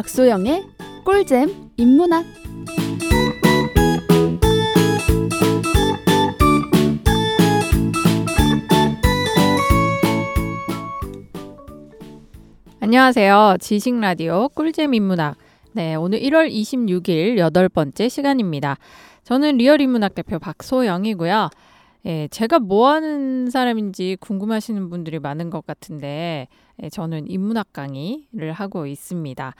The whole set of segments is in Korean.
박소영의 꿀잼 인문학 안녕하세요. 지식 라디오 꿀잼 인문학. 네, 오늘 1월 26일 여덟 번째 시간입니다. 저는 리얼 인문학 대표 박소영이고요. 예, 제가 뭐 하는 사람인지 궁금하시는 분들이 많은 것 같은데, 예, 저는 인문학 강의를 하고 있습니다.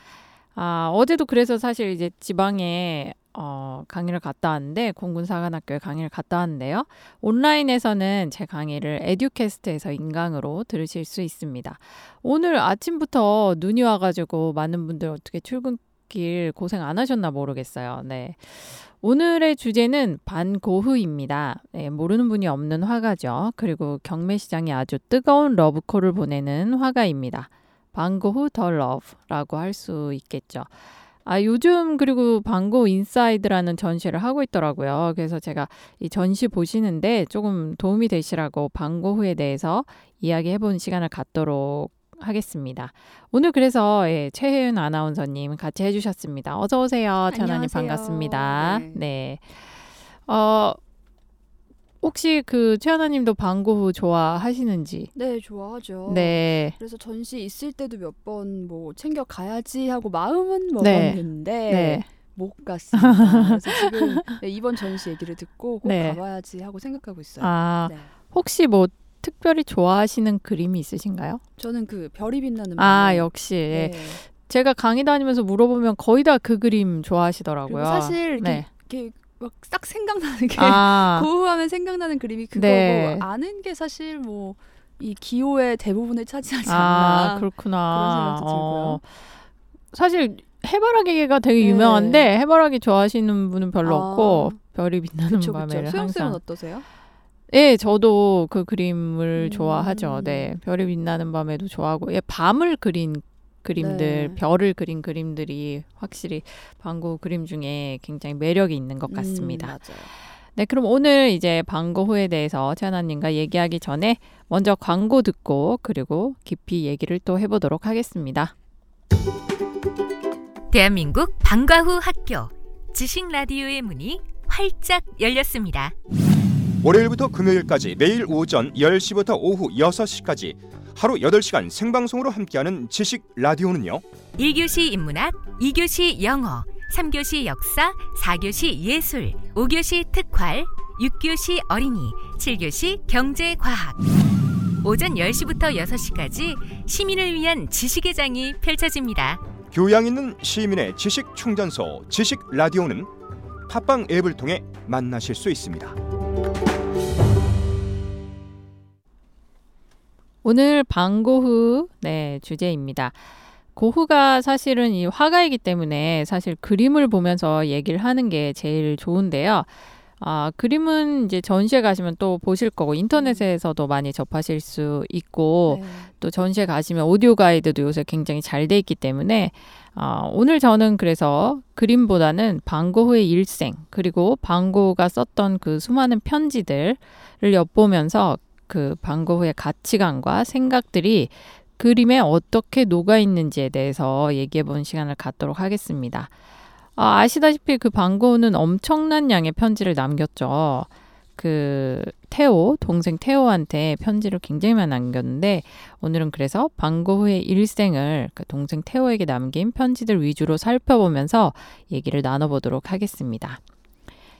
아, 어제도 그래서 사실 이제 지방에 어, 강의를 갔다 왔는데 공군사관학교에 강의를 갔다 왔는데요. 온라인에서는 제 강의를 에듀캐스트에서 인강으로 들으실 수 있습니다. 오늘 아침부터 눈이 와가지고 많은 분들 어떻게 출근길 고생 안 하셨나 모르겠어요. 네. 오늘의 주제는 반고흐입니다. 네, 모르는 분이 없는 화가죠. 그리고 경매 시장에 아주 뜨거운 러브콜을 보내는 화가입니다. 반고흐 더 러브라고 할 수 있겠죠. 아, 요즘 그리고 방고 인사이드라는 전시를 하고 있더라고요. 그래서 제가 이 전시 보시는데 조금 도움이 되시라고 방고 후에 대해서 이야기해 본 시간을 갖도록 하겠습니다. 오늘 그래서 예, 최혜윤 아나운서님 같이 해주셨습니다. 어서 오세요, 전하님 반갑습니다. 네. 네. 어, 혹시 그 최하나님도 방고후 좋아하시는지? 네, 좋아하죠. 네. 그래서 전시 있을 때도 몇 번 뭐 챙겨 가야지 하고 마음은 먹었는데 네. 네. 못 갔습니다. 그래서 지금 네, 이번 전시 얘기를 듣고 꼭 네. 가봐야지 하고 생각하고 있어요. 아, 네. 혹시 뭐 특별히 좋아하시는 그림이 있으신가요? 저는 그 별이 빛나는 아, 역시. 예. 네. 제가 강의 다니면서 물어보면 거의 다 그 그림 좋아하시더라고요. 사실 이렇게, 네. 이렇게 막딱 생각나는 게 아, 고우하면 생각나는 그림이 그거고 네. 아는 게 사실 뭐 이 기호의 대부분을 차지하지 아, 않나 그렇구나. 그런 생각도 어, 사실 해바라기가 되게 네. 유명한데 해바라기 좋아하시는 분은 별로 아, 없고 별이 빛나는 그쵸 밤에를 그쵸. 항상 어떠세요? 예, 저도 그 그림을 음. 좋아하죠. 네. 별이 빛나는 밤에도 좋아하고 예, 밤을 그린 그림들, 네. 별을 그린 그림들이 확실히 방고 그림 중에 굉장히 매력이 있는 것 같습니다. 음. 네, 그럼 오늘 이제 방고 후에 대해서 최하나님과 얘기하기 전에 먼저 광고 듣고 그리고 깊이 얘기를 또 해보도록 하겠습니다. 대한민국 방과 후 학교 지식 라디오의 문이 활짝 열렸습니다. 월요일부터 금요일까지 매일 오전 10시부터 오후 6시까지 하루 8시간 생방송으로 함께하는 지식 라디오는요. 1교시 인문학, 2교시 영어, 3교시 역사, 4교시 예술, 5교시 특활, 6교시 어린이, 7교시 경제과학. 오전 10시부터 6시까지 시민을 위한 지식의 장이 펼쳐집니다. 교양 있는 시민의 지식 충전소 지식 라디오는 팟빵 앱을 통해 만나실 수 있습니다. 오늘 방고흐 네, 주제입니다. 고흐가 사실은 이 화가이기 때문에 사실 그림을 보면서 얘기를 하는 게 제일 좋은데요. 아, 그림은 이제 전시회 가시면 또 보실 거고 인터넷에서도 많이 접하실 수 있고 네. 또 전시회 가시면 오디오 가이드도 요새 굉장히 잘 돼 있기 때문에 아, 오늘 저는 그래서 그림보다는 방고흐의 일생 그리고 방고흐가 썼던 그 수많은 편지들을 엿보면서 그 방고흐의 가치관과 생각들이 그림에 어떻게 녹아 있는지에 대해서 얘기해 보는 시간을 갖도록 하겠습니다. 아, 아시다시피 그 방고흐는 엄청난 양의 편지를 남겼죠. 그 테오 동생 테오한테 편지를 굉장히 많이 남겼는데 오늘은 그래서 방고흐의 일생을 그 동생 테오에게 남긴 편지들 위주로 살펴보면서 얘기를 나눠보도록 하겠습니다.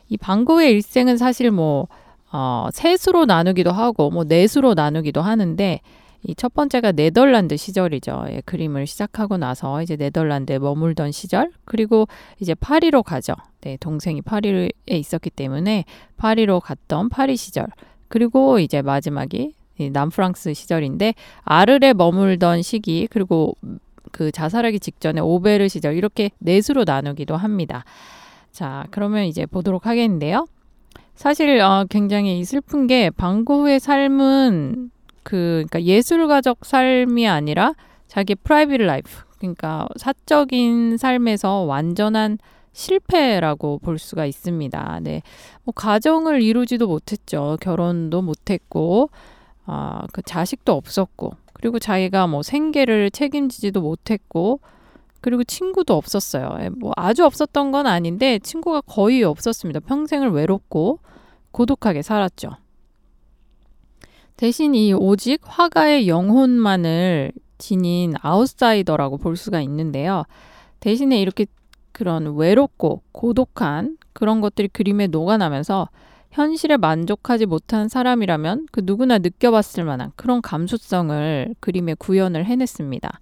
이 방고흐의 일생은 사실 뭐 어, 셋으로 나누기도 하고 뭐 넷으로 나누기도 하는데 이 첫 번째가 네덜란드 시절이죠. 예, 그림을 시작하고 나서 이제 네덜란드에 머물던 시절 그리고 이제 파리로 가죠. 네, 동생이 파리에 있었기 때문에 파리로 갔던 파리 시절 그리고 이제 마지막이 이 남프랑스 시절인데 아르레 머물던 시기 그리고 그 자살하기 직전에 오베르 시절 이렇게 넷으로 나누기도 합니다. 자, 그러면 이제 보도록 하겠는데요. 사실 어, 굉장히 슬픈 게 방고흐의 삶은 그 그러니까 예술가적 삶이 아니라 자기 private life 그러니까 사적인 삶에서 완전한 실패라고 볼 수가 있습니다. 네. 뭐 가정을 이루지도 못했죠. 결혼도 못했고 아, 그 자식도 없었고 그리고 자기가 뭐 생계를 책임지지도 못했고 그리고 친구도 없었어요. 예, 뭐 아주 없었던 건 아닌데 친구가 거의 없었습니다. 평생을 외롭고 고독하게 살았죠. 대신 이 오직 화가의 영혼만을 지닌 아웃사이더라고 볼 수가 있는데요. 대신에 이렇게 그런 외롭고 고독한 그런 것들이 그림에 녹아나면서 현실에 만족하지 못한 사람이라면 그 누구나 느껴봤을 만한 그런 감수성을 그림에 구현을 해냈습니다.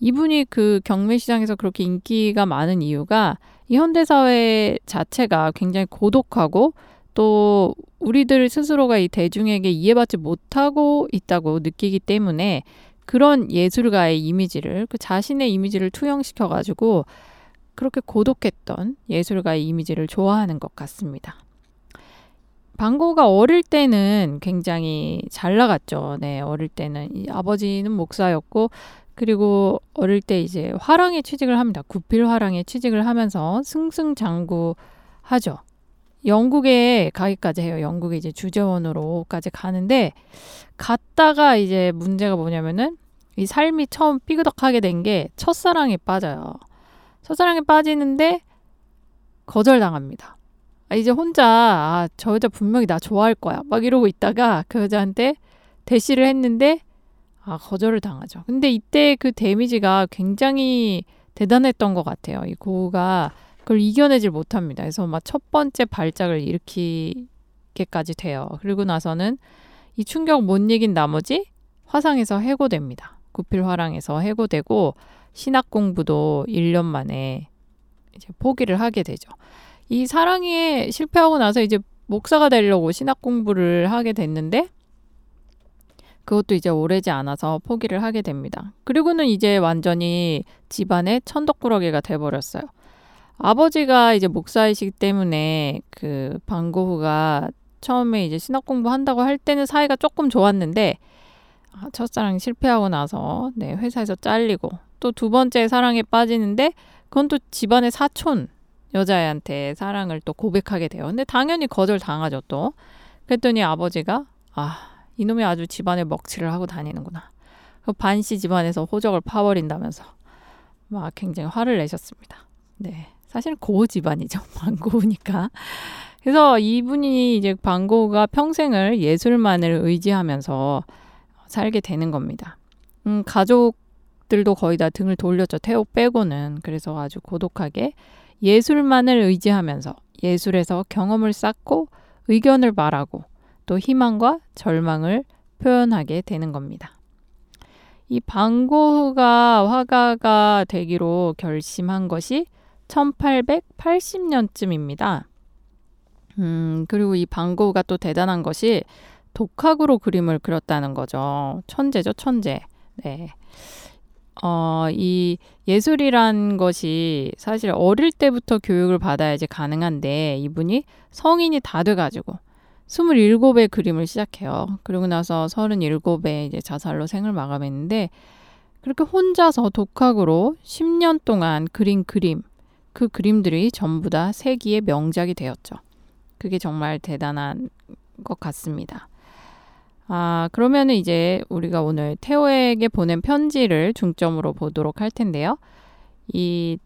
이분이 그 경매 시장에서 그렇게 인기가 많은 이유가 이 현대 사회 자체가 굉장히 고독하고 또 우리들 스스로가 이 대중에게 이해받지 못하고 있다고 느끼기 때문에 그런 예술가의 이미지를 그 자신의 이미지를 투영시켜 가지고 그렇게 고독했던 예술가의 이미지를 좋아하는 것 같습니다. 방고가 어릴 때는 굉장히 잘 나갔죠. 네, 어릴 때는 이 아버지는 목사였고 그리고 어릴 때 이제 화랑에 취직을 합니다. 구필 화랑에 취직을 하면서 승승장구 하죠. 영국에 가기까지 해요. 영국에 이제 주재원으로까지 가는데 갔다가 이제 문제가 뭐냐면은 이 삶이 처음 삐그덕하게 된 게 첫사랑에 빠져요. 첫사랑에 빠지는데 거절당합니다. 아, 이제 혼자 아, 저 여자 분명히 나 좋아할 거야. 막 이러고 있다가 그 여자한테 대시를 했는데 아, 거절을 당하죠. 근데 이때 그 데미지가 굉장히 대단했던 것 같아요. 이 고우가 그걸 이겨내질 못합니다. 그래서 막 첫 번째 발작을 일으키게까지 돼요. 그리고 나서는 이 충격 못 이긴 나머지 화상에서 해고됩니다. 구필 화랑에서 해고되고 신학 공부도 1년 만에 이제 포기를 하게 되죠. 이 사랑에 실패하고 나서 이제 목사가 되려고 신학 공부를 하게 됐는데 그것도 이제 오래지 않아서 포기를 하게 됩니다. 그리고는 이제 완전히 집안의 천덕꾸러기가 돼버렸어요. 아버지가 이제 목사이시기 때문에 그 방고후가 처음에 이제 신학 공부한다고 할 때는 사이가 조금 좋았는데 아, 첫사랑이 실패하고 나서 네, 회사에서 잘리고 또 두 번째 사랑에 빠지는데 그건 또 집안의 사촌 여자애한테 사랑을 또 고백하게 돼요. 근데 당연히 거절 당하죠 또. 그랬더니 아버지가 아 이놈이 아주 집안에 먹칠을 하고 다니는구나. 그 반씨 집안에서 호적을 파버린다면서 막 굉장히 화를 내셨습니다. 네. 사실 고 집안이죠. 방고우니까. 그래서 이분이 이제 방고우가 평생을 예술만을 의지하면서 살게 되는 겁니다. 음, 가족들도 거의 다 등을 돌렸죠. 태호 빼고는. 그래서 아주 고독하게 예술만을 의지하면서 예술에서 경험을 쌓고 의견을 말하고 또 희망과 절망을 표현하게 되는 겁니다. 이 방고흐가 화가가 되기로 결심한 것이 1880년쯤입니다. 음, 그리고 이 방고흐가 또 대단한 것이 독학으로 그림을 그렸다는 거죠. 천재죠, 천재. 네. 어, 이 예술이란 것이 사실 어릴 때부터 교육을 받아야지 가능한데 이분이 성인이 다 돼가지고 27에 그림을 시작해요. 그리고 나서 37에 이제 자살로 생을 마감했는데 그렇게 혼자서 독학으로 10년 동안 그린 그림, 그 그림들이 전부 다 세기의 명작이 되었죠. 그게 정말 대단한 것 같습니다. 아, 그러면은 이제 우리가 오늘 태호에게 보낸 편지를 중점으로 보도록 할 텐데요. 이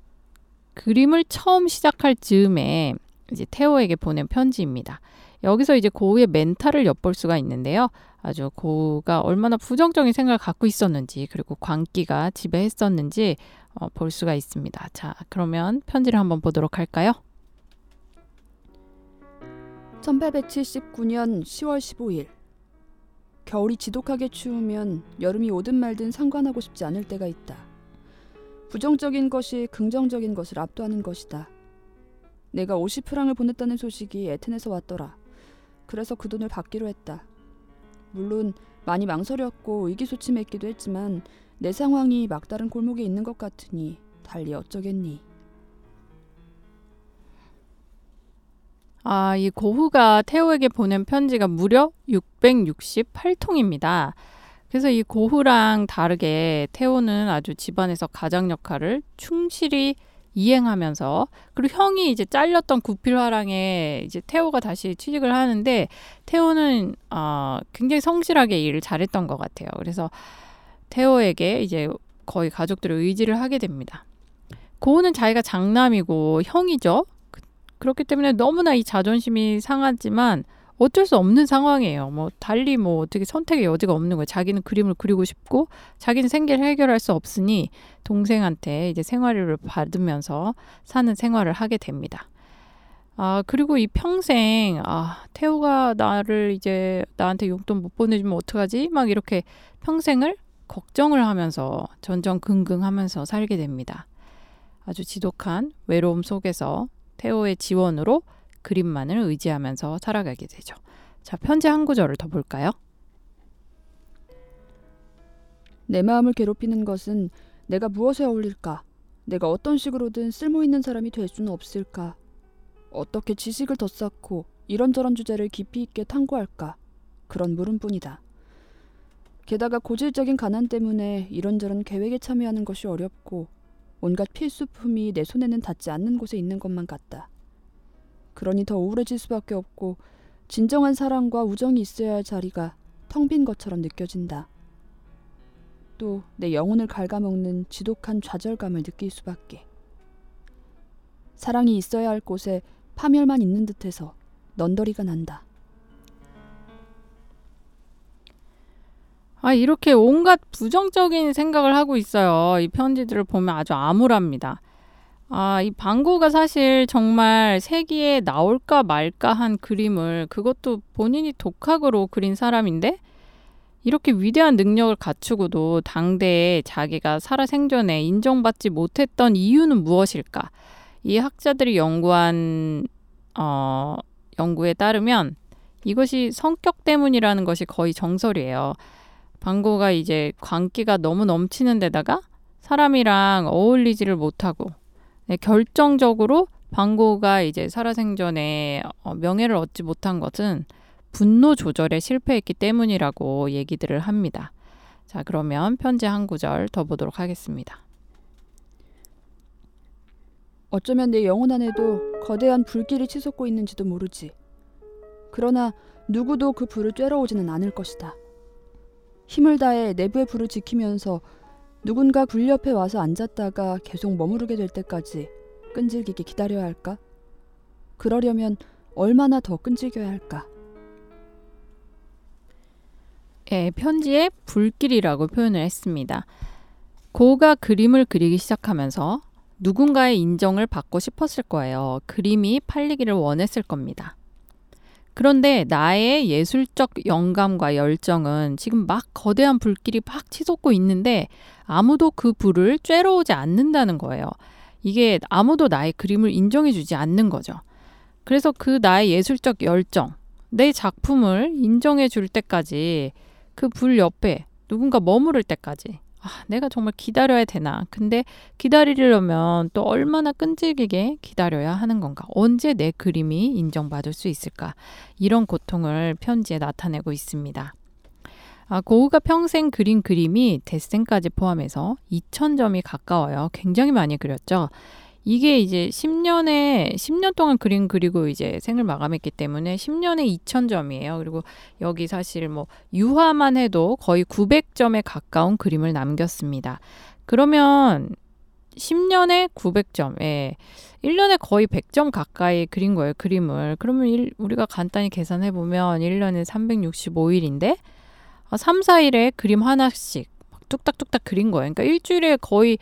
그림을 처음 시작할 즈음에 이제 태호에게 보낸 편지입니다. 여기서 이제 고우의 멘탈을 엿볼 수가 있는데요. 아주 고우가 얼마나 부정적인 생각을 갖고 있었는지 그리고 광기가 지배했었는지 어, 볼 수가 있습니다. 자, 그러면 편지를 한번 보도록 할까요? 1879년 10월 15일 겨울이 지독하게 추우면 여름이 오든 말든 상관하고 싶지 않을 때가 있다. 부정적인 것이 긍정적인 것을 압도하는 것이다. 내가 50프랑을 보냈다는 소식이 에텐에서 왔더라. 그래서 그 돈을 받기로 했다. 물론 많이 망설였고 의기소침했기도 했지만 내 상황이 막다른 골목에 있는 것 같으니 달리 어쩌겠니. 아, 이 고후가 태호에게 보낸 편지가 무려 668통입니다. 그래서 이 고후랑 다르게 태호는 아주 집안에서 가장 역할을 충실히 이행하면서 그리고 형이 이제 잘렸던 구필화랑에 이제 태호가 다시 취직을 하는데 태호는 어, 굉장히 성실하게 일을 잘했던 것 같아요. 그래서 태호에게 이제 거의 가족들을 의지를 하게 됩니다. 고우는 자기가 장남이고 형이죠. 그- 그렇기 때문에 너무나 이 자존심이 상하지만 어쩔 수 없는 상황이에요. 뭐 달리 뭐 어떻게 선택의 여지가 없는 거예요. 자기는 그림을 그리고 싶고 자기는 생계를 해결할 수 없으니 동생한테 이제 생활비를 받으면서 사는 생활을 하게 됩니다. 아, 그리고 이 평생 아, 태호가 나를 이제 나한테 용돈 못 보내주면 어떡하지? 막 이렇게 평생을 걱정을 하면서 전전긍긍 하면서 살게 됩니다. 아주 지독한 외로움 속에서 태호의 지원으로 그림만을 의지하면서 살아가게 되죠. 자, 편지 한 구절을 더 볼까요? 내 마음을 괴롭히는 것은 내가 무엇에 어울릴까? 내가 어떤 식으로든 쓸모 있는 사람이 될 수는 없을까? 어떻게 지식을 더 쌓고 이런저런 주제를 깊이 있게 탐구할까? 그런 물음뿐이다. 게다가 고질적인 가난 때문에 이런저런 계획에 참여하는 것이 어렵고 온갖 필수품이 내 손에는 닿지 않는 곳에 있는 것만 같다. 그러니 더 우울해질 수밖에 없고 진정한 사랑과 우정이 있어야 할 자리가 텅 빈 것처럼 느껴진다. 또 내 영혼을 갉아먹는 지독한 좌절감을 느낄 수밖에. 사랑이 있어야 할 곳에 파멸만 있는 듯해서 넌더리가 난다. 아, 이렇게 온갖 부정적인 생각을 하고 있어요. 이 편지들을 보면 아주 암울합니다. 아, 이 방고가 사실 정말 세기에 나올까 말까 한 그림을 그것도 본인이 독학으로 그린 사람인데 이렇게 위대한 능력을 갖추고도 당대에 자기가 살아 생전에 인정받지 못했던 이유는 무엇일까? 이 학자들이 연구한 어, 연구에 따르면 이것이 성격 때문이라는 것이 거의 정설이에요. 방고가 이제 광기가 너무 넘치는 데다가 사람이랑 어울리지를 못하고 네, 결정적으로 방고가 이제 살아생전에 어, 명예를 얻지 못한 것은 분노 조절에 실패했기 때문이라고 얘기들을 합니다. 자, 그러면 편지 한 구절 더 보도록 하겠습니다. 어쩌면 내 영혼 안에도 거대한 불길이 치솟고 있는지도 모르지. 그러나 누구도 그 불을 쬐러 오지는 않을 것이다. 힘을 다해 내부의 불을 지키면서 누군가 굴 옆에 와서 앉았다가 계속 머무르게 될 때까지 끈질기게 기다려야 할까? 그러려면 얼마나 더 끈질겨야 할까? 예, 편지에 불길이라고 표현을 했습니다. 고가 그림을 그리기 시작하면서 누군가의 인정을 받고 싶었을 거예요. 그림이 팔리기를 원했을 겁니다. 그런데 나의 예술적 영감과 열정은 지금 막 거대한 불길이 막 치솟고 있는데 아무도 그 불을 쬐러 오지 않는다는 거예요. 이게 아무도 나의 그림을 인정해 주지 않는 거죠. 그래서 그 나의 예술적 열정, 내 작품을 인정해 줄 때까지 그 불 옆에 누군가 머무를 때까지 아, 내가 정말 기다려야 되나. 근데 기다리려면 또 얼마나 끈질기게 기다려야 하는 건가. 언제 내 그림이 인정받을 수 있을까. 이런 고통을 편지에 나타내고 있습니다. 아, 고우가 평생 그린 그림이 데센까지 포함해서 2,000점이 가까워요. 굉장히 많이 그렸죠. 이게 이제 10년에 10년 동안 그림 그리고 이제 생을 마감했기 때문에 10년에 2,000점이에요. 그리고 여기 사실 뭐 유화만 해도 거의 900점에 가까운 그림을 남겼습니다. 그러면 10년에 900점, 예. 1년에 거의 100점 가까이 그린 거예요, 그림을. 그러면 일, 우리가 간단히 계산해 보면 1년에 365일인데 3, 4일에 그림 하나씩 막 뚝딱뚝딱 그린 거예요. 그러니까 일주일에 거의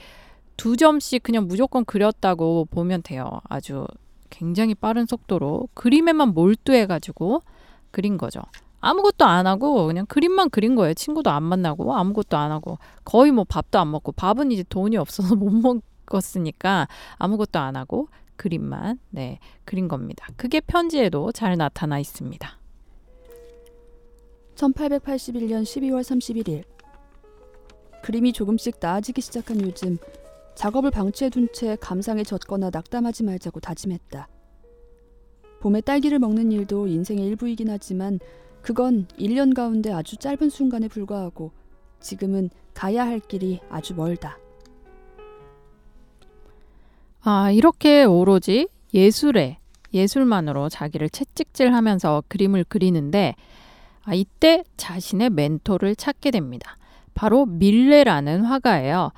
두 점씩 그냥 무조건 그렸다고 보면 돼요. 아주 굉장히 빠른 속도로 그림에만 몰두해가지고 그린 거죠. 아무것도 안 하고 그냥 그림만 그린 거예요. 친구도 안 만나고 아무것도 안 하고 거의 뭐 밥도 안 먹고 밥은 이제 돈이 없어서 못 먹었으니까 아무것도 안 하고 그림만 네 그린 겁니다. 그게 편지에도 잘 나타나 있습니다. 1881년 12월 31일 그림이 조금씩 나아지기 시작한 요즘 작업을 방치해둔 채 감상에 젖거나 낙담하지 말자고 다짐했다. 봄에 딸기를 먹는 일도 인생의 일부이긴 하지만 그건 1년 가운데 아주 짧은 순간에 불과하고 지금은 가야 할 길이 아주 멀다. 아, 이렇게 오로지 예술에 예술만으로 자기를 채찍질하면서 그림을 그리는데 아, 이때 자신의 멘토를 찾게 됩니다. 바로 밀레라는 화가예요.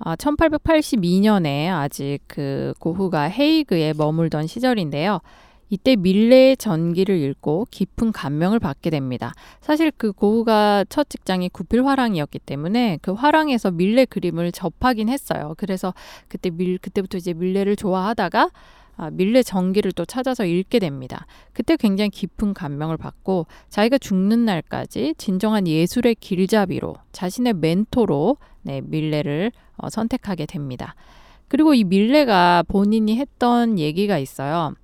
아, 1882년에 아직 그 고흐가 헤이그에 머물던 시절인데요. 이때 밀레의 전기를 읽고 깊은 감명을 받게 됩니다. 사실 그 고흐가 첫 직장이 구필 화랑이었기 때문에 그 화랑에서 밀레 그림을 접하긴 했어요. 그래서 그때 밀 그때부터 이제 밀레를 좋아하다가 아, 밀레 전기를 또 찾아서 읽게 됩니다. 그때 굉장히 깊은 감명을 받고 자기가 죽는 날까지 진정한 예술의 길잡이로 자신의 멘토로 네, 밀레를 어, 선택하게 됩니다. 그리고 이 밀레가 본인이 했던 얘기가 있어요.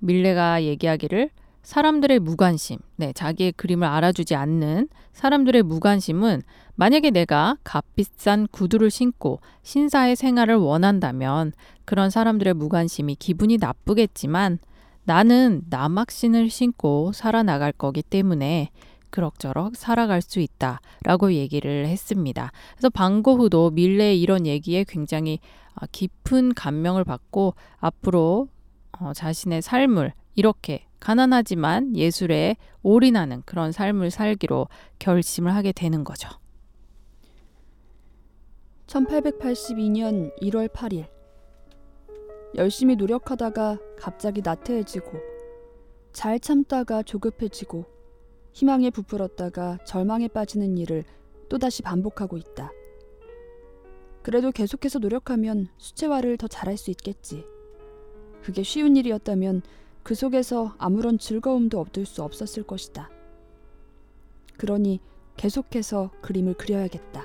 밀레가 얘기하기를 사람들의 무관심, 네, 자기의 그림을 알아주지 않는 사람들의 무관심은 만약에 내가 값비싼 구두를 신고 신사의 생활을 원한다면 그런 사람들의 무관심이 기분이 나쁘겠지만 나는 남학신을 신고 살아나갈 거기 때문에 그럭저럭 살아갈 수 있다 라고 얘기를 했습니다. 그래서 방고흐도 밀레의 이런 얘기에 굉장히 아, 깊은 감명을 받고 앞으로 어, 자신의 삶을 이렇게 가난하지만 예술에 올인하는 그런 삶을 살기로 결심을 하게 되는 거죠. 1882년 1월 8일 열심히 노력하다가 갑자기 나태해지고 잘 참다가 조급해지고 희망에 부풀었다가 절망에 빠지는 일을 또다시 반복하고 있다. 그래도 계속해서 노력하면 수채화를 더 잘할 수 있겠지. 그게 쉬운 일이었다면 그 속에서 아무런 즐거움도 얻을 수 없었을 것이다. 그러니 계속해서 그림을 그려야겠다.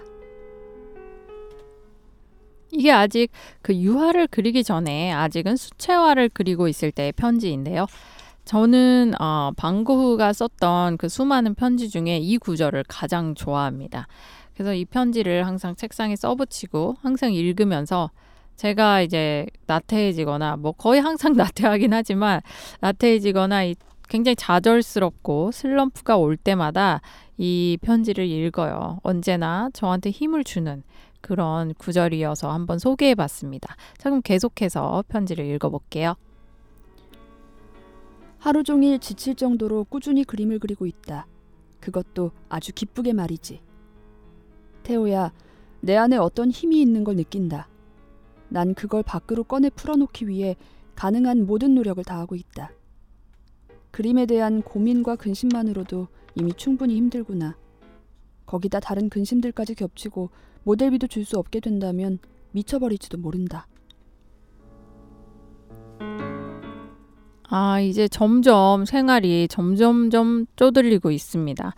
이게 아직 그 유화를 그리기 전에 아직은 수채화를 그리고 있을 때의 편지인데요. 저는 어, 방고흐가 썼던 그 수많은 편지 중에 이 구절을 가장 좋아합니다. 그래서 이 편지를 항상 책상에 써붙이고 항상 읽으면서 제가 이제 나태해지거나 뭐 거의 항상 나태하긴 하지만 나태해지거나 이 굉장히 좌절스럽고 슬럼프가 올 때마다 이 편지를 읽어요. 언제나 저한테 힘을 주는 그런 구절이어서 한번 소개해 봤습니다. 자, 그럼 계속해서 편지를 읽어 볼게요. 하루 종일 지칠 정도로 꾸준히 그림을 그리고 있다. 그것도 아주 기쁘게 말이지. 태호야, 내 안에 어떤 힘이 있는 걸 느낀다. 난 그걸 밖으로 꺼내 풀어놓기 위해 가능한 모든 노력을 다하고 있다. 그림에 대한 고민과 근심만으로도 이미 충분히 힘들구나. 거기다 다른 근심들까지 겹치고 모델비도 줄 수 없게 된다면 미쳐버릴지도 모른다. 아, 이제 점점 생활이 점점점 쪼들리고 있습니다.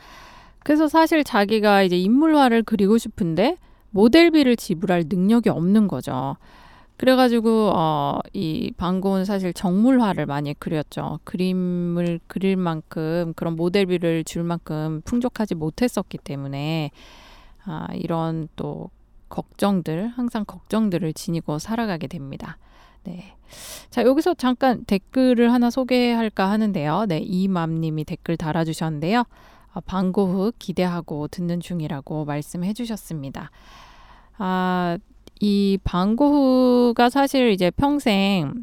그래서 사실 자기가 이제 인물화를 그리고 싶은데 모델비를 지불할 능력이 없는 거죠. 그래가지고 어, 이 방고는 사실 정물화를 많이 그렸죠. 그림을 그릴 만큼 그런 모델비를 줄 만큼 풍족하지 못했었기 때문에 아, 이런 또 걱정들 항상 걱정들을 지니고 살아가게 됩니다. 네. 자, 여기서 잠깐 댓글을 하나 소개할까 하는데요. 네, 이맘님이 댓글 달아주셨는데요. 아, 방고흐 기대하고 듣는 중이라고 말씀해 주셨습니다. 아, 이 방고흐가 사실 이제 평생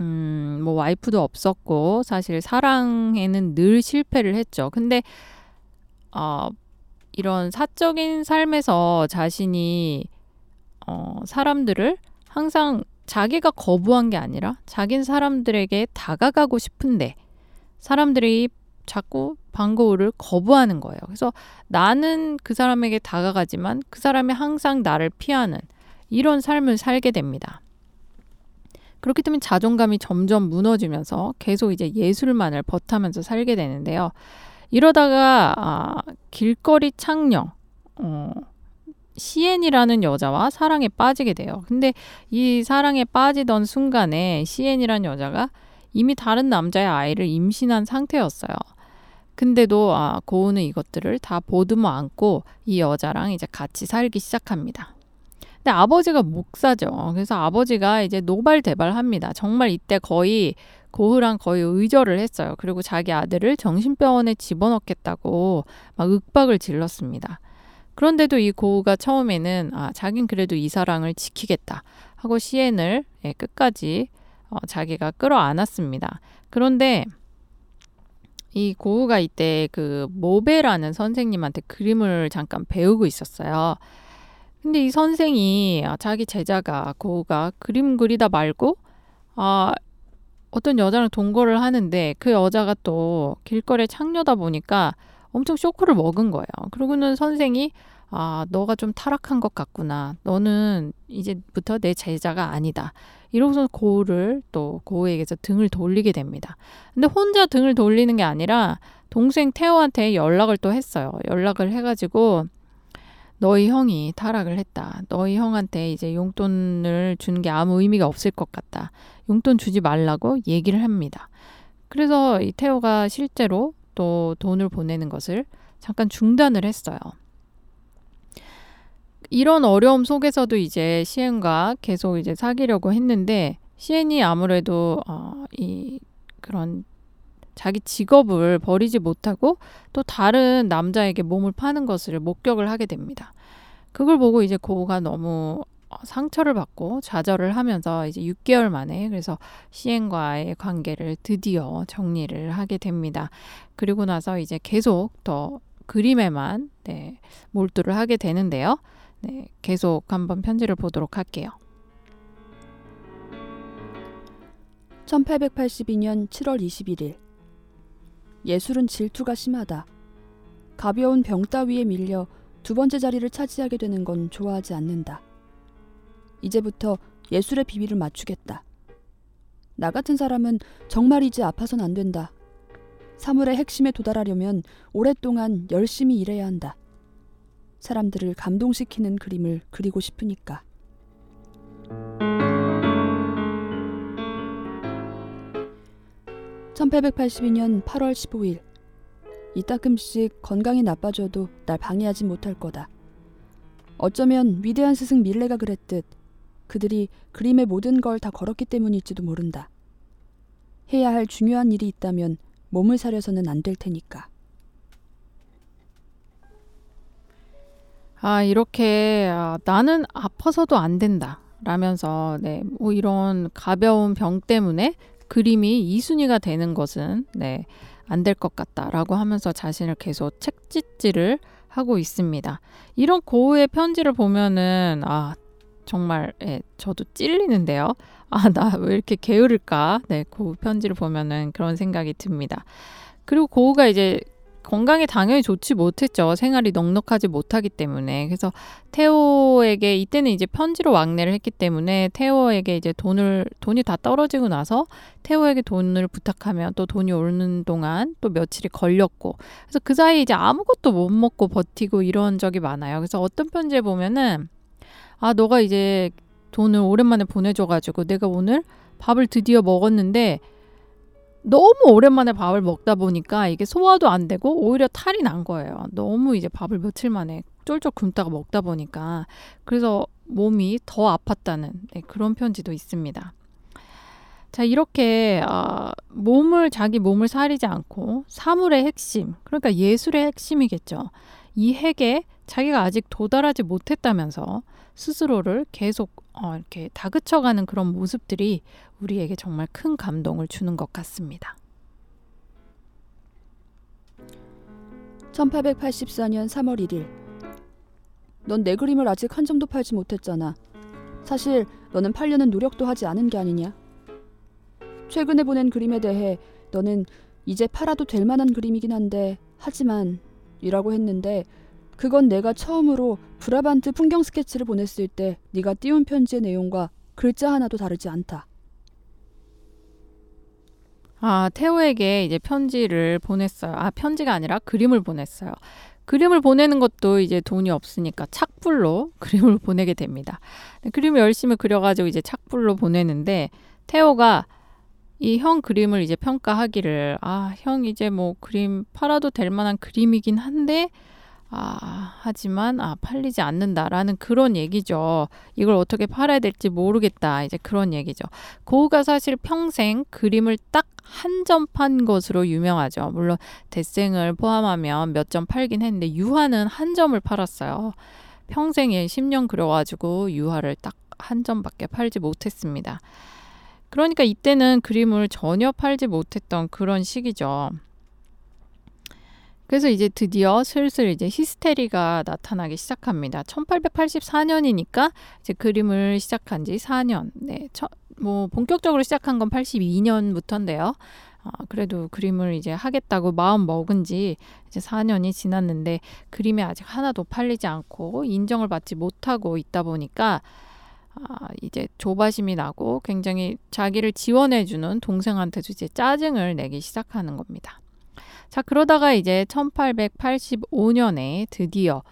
음, 뭐 와이프도 없었고 사실 사랑에는 늘 실패를 했죠. 근데 어, 이런 사적인 삶에서 자신이 어, 사람들을 항상 자기가 거부한 게 아니라 자긴 사람들에게 다가가고 싶은데 사람들이 자꾸 방고흐를 거부하는 거예요. 그래서 나는 그 사람에게 다가가지만 그 사람이 항상 나를 피하는 이런 삶을 살게 됩니다. 그렇기 때문에 자존감이 점점 무너지면서 계속 이제 예술만을 버타면서 살게 되는데요. 이러다가 아, 길거리 창녀 어, 시엔이라는 여자와 사랑에 빠지게 돼요. 근데 이 사랑에 빠지던 순간에 시엔이라는 여자가 이미 다른 남자의 아이를 임신한 상태였어요. 근데도 아, 고우는 이것들을 다 보듬어 안고 이 여자랑 이제 같이 살기 시작합니다. 근데 아버지가 목사죠. 그래서 아버지가 이제 노발대발합니다. 정말 이때 거의 고흐랑 거의 의절을 했어요. 그리고 자기 아들을 정신병원에 집어넣겠다고 막 윽박을 질렀습니다. 그런데도 이 고흐가 처음에는 아, 자긴 그래도 이 사랑을 지키겠다 하고 시엔을 예, 끝까지 어, 자기가 끌어안았습니다. 그런데 이 고흐가 이때 그 모베라는 선생님한테 그림을 잠깐 배우고 있었어요. 근데 이 선생이 아, 자기 제자가 고우가 그림 그리다 말고 아 어떤 여자랑 동거를 하는데 그 여자가 또 길거리에 창녀다 보니까 엄청 쇼크를 먹은 거예요. 그러고는 선생이 아, 너가 좀 타락한 것 같구나. 너는 이제부터 내 제자가 아니다. 이러고서 고우를 또 고우에게서 등을 돌리게 됩니다. 근데 혼자 등을 돌리는 게 아니라 동생 태호한테 연락을 또 했어요. 연락을 해가지고 너희 형이 타락을 했다. 너희 형한테 이제 용돈을 준 게 아무 의미가 없을 것 같다. 용돈 주지 말라고 얘기를 합니다. 그래서 이 태호가 실제로 또 돈을 보내는 것을 잠깐 중단을 했어요. 이런 어려움 속에서도 이제 시엔과 계속 이제 사귀려고 했는데 시엔이 아무래도 어, 이 그런 자기 직업을 버리지 못하고 또 다른 남자에게 몸을 파는 것을 목격을 하게 됩니다. 그걸 보고 이제 고우가 너무 어, 상처를 받고 좌절을 하면서 이제 6개월 만에 그래서 시엔과의 관계를 드디어 정리를 하게 됩니다. 그리고 나서 이제 계속 더 그림에만 네, 몰두를 하게 되는데요. 네, 계속 한번 편지를 보도록 할게요. 1882년 7월 21일 예술은 질투가 심하다. 가벼운 병 따위에 밀려 두 번째 자리를 차지하게 되는 건 좋아하지 않는다. 이제부터 예술의 비밀을 맞추겠다. 나 같은 사람은 정말 이제 아파선 안 된다. 사물의 핵심에 도달하려면 오랫동안 열심히 일해야 한다. 사람들을 감동시키는 그림을 그리고 싶으니까. (1882년 8월 15일) 이따금씩 건강이 나빠져도 날 방해하지 못할 거다. 어쩌면 위대한 스승 밀레가 그랬듯 그들이 그림의 모든 걸 다 걸었기 때문일지도 모른다. 해야 할 중요한 일이 있다면 몸을 사려서는 안 될 테니까. 아, 이렇게 아, 나는 아파서도 안 된다. 라면서 네, 뭐 이런 가벼운 병 때문에 그림이 이순위가 되는 것은 네, 안 될 것 같다라고 하면서 자신을 계속 책짓질을 하고 있습니다. 이런 고우의 편지를 보면은 아 정말 예, 저도 찔리는데요. 아 나 왜 이렇게 게으를까? 네, 고우 편지를 보면은 그런 생각이 듭니다. 그리고 고우가 이제 건강에 당연히 좋지 못했죠. 생활이 넉넉하지 못하기 때문에. 그래서 태호에게 이때는 이제 편지로 왕래를 했기 때문에 태호에게 이제 돈을 돈이 다 떨어지고 나서 태호에게 돈을 부탁하면 또 돈이 오는 동안 또 며칠이 걸렸고 그래서 그 사이에 이제 아무것도 못 먹고 버티고 이런 적이 많아요. 그래서 어떤 편지에 보면은 아 너가 이제 돈을 오랜만에 보내줘가지고 내가 오늘 밥을 드디어 먹었는데 너무 오랜만에 밥을 먹다 보니까 이게 소화도 안 되고 오히려 탈이 난 거예요. 너무 이제 밥을 며칠 만에 쫄쫄 굶다가 먹다 보니까 그래서 몸이 더 아팠다는 네, 그런 편지도 있습니다. 자 이렇게 어, 몸을 자기 몸을 사리지 않고 사물의 핵심 그러니까 예술의 핵심이겠죠. 이 핵에 자기가 아직 도달하지 못했다면서 스스로를 계속 어, 이렇게 다그쳐가는 그런 모습들이 우리에게 정말 큰 감동을 주는 것 같습니다. 1884년 3월 1일. 넌 내 그림을 아직 한 점도 팔지 못했잖아. 사실 너는 팔려는 노력도 하지 않은 게 아니냐? 최근에 보낸 그림에 대해 너는 이제 팔아도 될 만한 그림이긴 한데 하지만 이라고 했는데 그건 내가 처음으로 브라반트 풍경 스케치를 보냈을 때 네가 띄운 편지의 내용과 글자 하나도 다르지 않다. 아, 태호에게 이제 편지를 보냈어요. 아, 편지가 아니라 그림을 보냈어요. 그림을 보내는 것도 이제 돈이 없으니까 착불로 그림을 보내게 됩니다. 그림을 열심히 그려가지고 이제 착불로 보내는데 태호가 이 형 그림을 이제 평가하기를 아, 형 이제 뭐 그림 팔아도 될 만한 그림이긴 한데 아, 하지만 아, 팔리지 않는다라는 그런 얘기죠. 이걸 어떻게 팔아야 될지 모르겠다. 이제 그런 얘기죠. 고우가 사실 평생 그림을 딱 한 점 판 것으로 유명하죠. 물론 대생을 포함하면 몇 점 팔긴 했는데 유화는 한 점을 팔았어요. 평생에 10년 그려가지고 유화를 딱 한 점밖에 팔지 못했습니다. 그러니까 이때는 그림을 전혀 팔지 못했던 그런 시기죠. 그래서 이제 드디어 슬슬 이제 히스테리가 나타나기 시작합니다. 1884년이니까 이제 그림을 시작한 지 4년. 네. 처, 뭐 본격적으로 시작한 건 82년부터인데요. 아, 그래도 그림을 이제 하겠다고 마음 먹은 지 이제 4년이 지났는데 그림이 아직 하나도 팔리지 않고 인정을 받지 못하고 있다 보니까 아, 이제 조바심이 나고 굉장히 자기를 지원해주는 동생한테도 이제 짜증을 내기 시작하는 겁니다. 자, 그러다가 이제 1885년에 드디어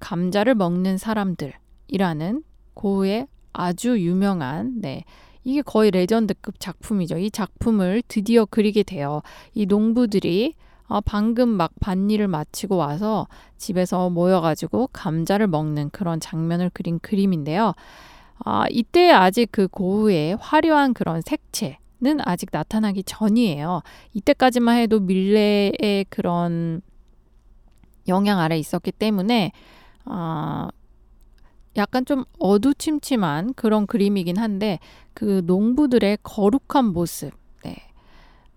감자를 먹는 사람들이라는 고흐의 아주 유명한 네, 이게 거의 레전드급 작품이죠. 이 작품을 드디어 그리게 돼요. 이 농부들이 어, 방금 막 밭일을 마치고 와서 집에서 모여가지고 감자를 먹는 그런 장면을 그린 그림인데요. 아, 이때 아직 그 고흐의 화려한 그런 색채 는 아직 나타나기 전이에요. 이때까지만 해도 밀레의 그런 영향 아래 있었기 때문에 아, 약간 좀 어두침침한 그런 그림이긴 한데 그 농부들의 거룩한 모습, 네.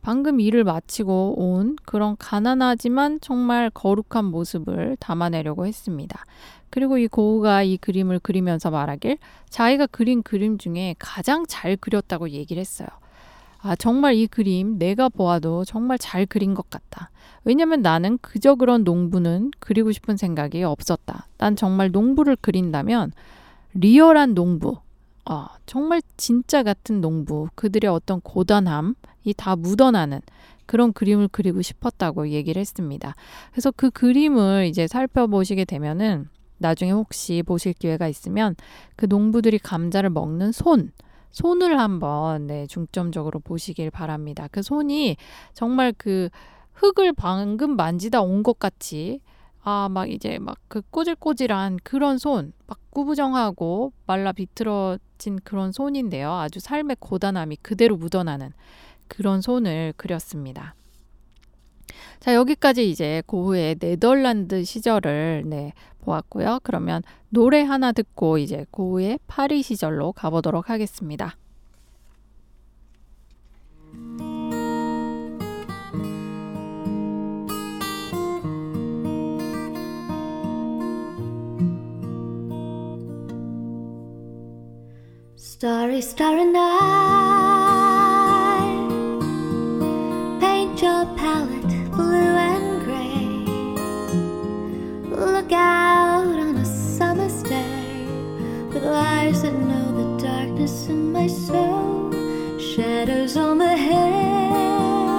방금 일을 마치고 온 그런 가난하지만 정말 거룩한 모습을 담아내려고 했습니다. 그리고 이 고우가 이 그림을 그리면서 말하길 자기가 그린 그림 중에 가장 잘 그렸다고 얘기를 했어요. 아, 정말 이 그림 내가 보아도 정말 잘 그린 것 같다. 왜냐면 나는 그저 그런 농부는 그리고 싶은 생각이 없었다. 난 정말 농부를 그린다면 리얼한 농부, 아, 정말 진짜 같은 농부, 그들의 어떤 고단함이 다 묻어나는 그런 그림을 그리고 싶었다고 얘기를 했습니다. 그래서 그 그림을 이제 살펴보시게 되면은 나중에 혹시 보실 기회가 있으면 그 농부들이 감자를 먹는 손, 손을 한번 네, 중점적으로 보시길 바랍니다. 그 손이 정말 그 흙을 방금 만지다 온 것 같이 아, 막 이제 막 그 꼬질꼬질한 그런 손, 막 구부정하고 말라 비틀어진 그런 손인데요. 아주 삶의 고단함이 그대로 묻어나는 그런 손을 그렸습니다. 자, 여기까지 이제 고흐의 네덜란드 시절을 네, 보았고요. 그러면 노래 하나 듣고 이제 고흐의 파리 시절로 가보도록 하겠습니다. Starry, night. Darkness in my soul. Shadows on the hills.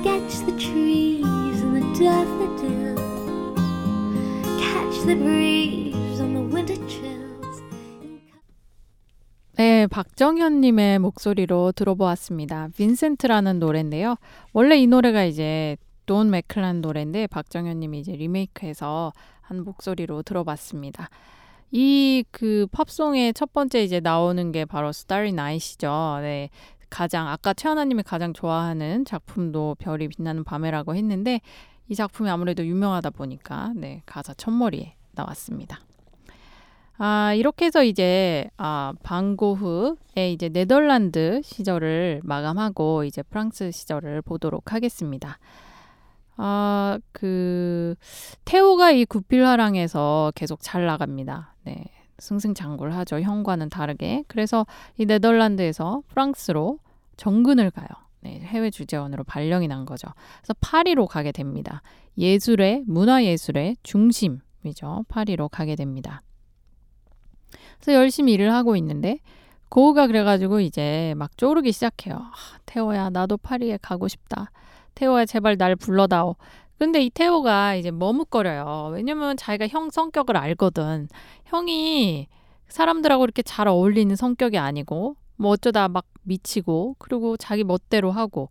Sketch the trees and the daffodils. Catch the breeze on the winter chill. 네, 박정현님의 목소리로 들어보았습니다. 빈센트라는 노래인데요. 원래 이 노래가 이제 돈 맥클란 노래인데 박정현님이 이제 리메이크해서 한 목소리로 들어봤습니다. 이 그 팝송의 첫 번째 이제 나오는 게 바로 Starry Night이죠. 네. 가장 아까 최하나님이 가장 좋아하는 작품도 별이 빛나는 밤에라고 했는데 이 작품이 아무래도 유명하다 보니까 네 가사 첫머리에 나왔습니다. 아, 이렇게 해서 이제 아, 방고흐의 이제 네덜란드 시절을 마감하고 이제 프랑스 시절을 보도록 하겠습니다. 아, 그 태호가 이 구필화랑에서 계속 잘 나갑니다. 네. 승승장구를 하죠. 형과는 다르게. 그래서 이 네덜란드에서 프랑스로 정근을 가요. 네, 해외 주재원으로 발령이 난 거죠. 그래서 파리로 가게 됩니다. 예술의 문화예술의 중심이죠. 파리로 가게 됩니다. 그래서 열심히 일을 하고 있는데 고우가 그래가지고 이제 막 쪼르기 시작해요. 아, 태호야 나도 파리에 가고 싶다. 태호야 제발 날 불러다오. 근데 이 태호가 이제 머뭇거려요. 왜냐면 자기가 형 성격을 알거든. 형이 사람들하고 이렇게 잘 어울리는 성격이 아니고 뭐 어쩌다 막 미치고 그리고 자기 멋대로 하고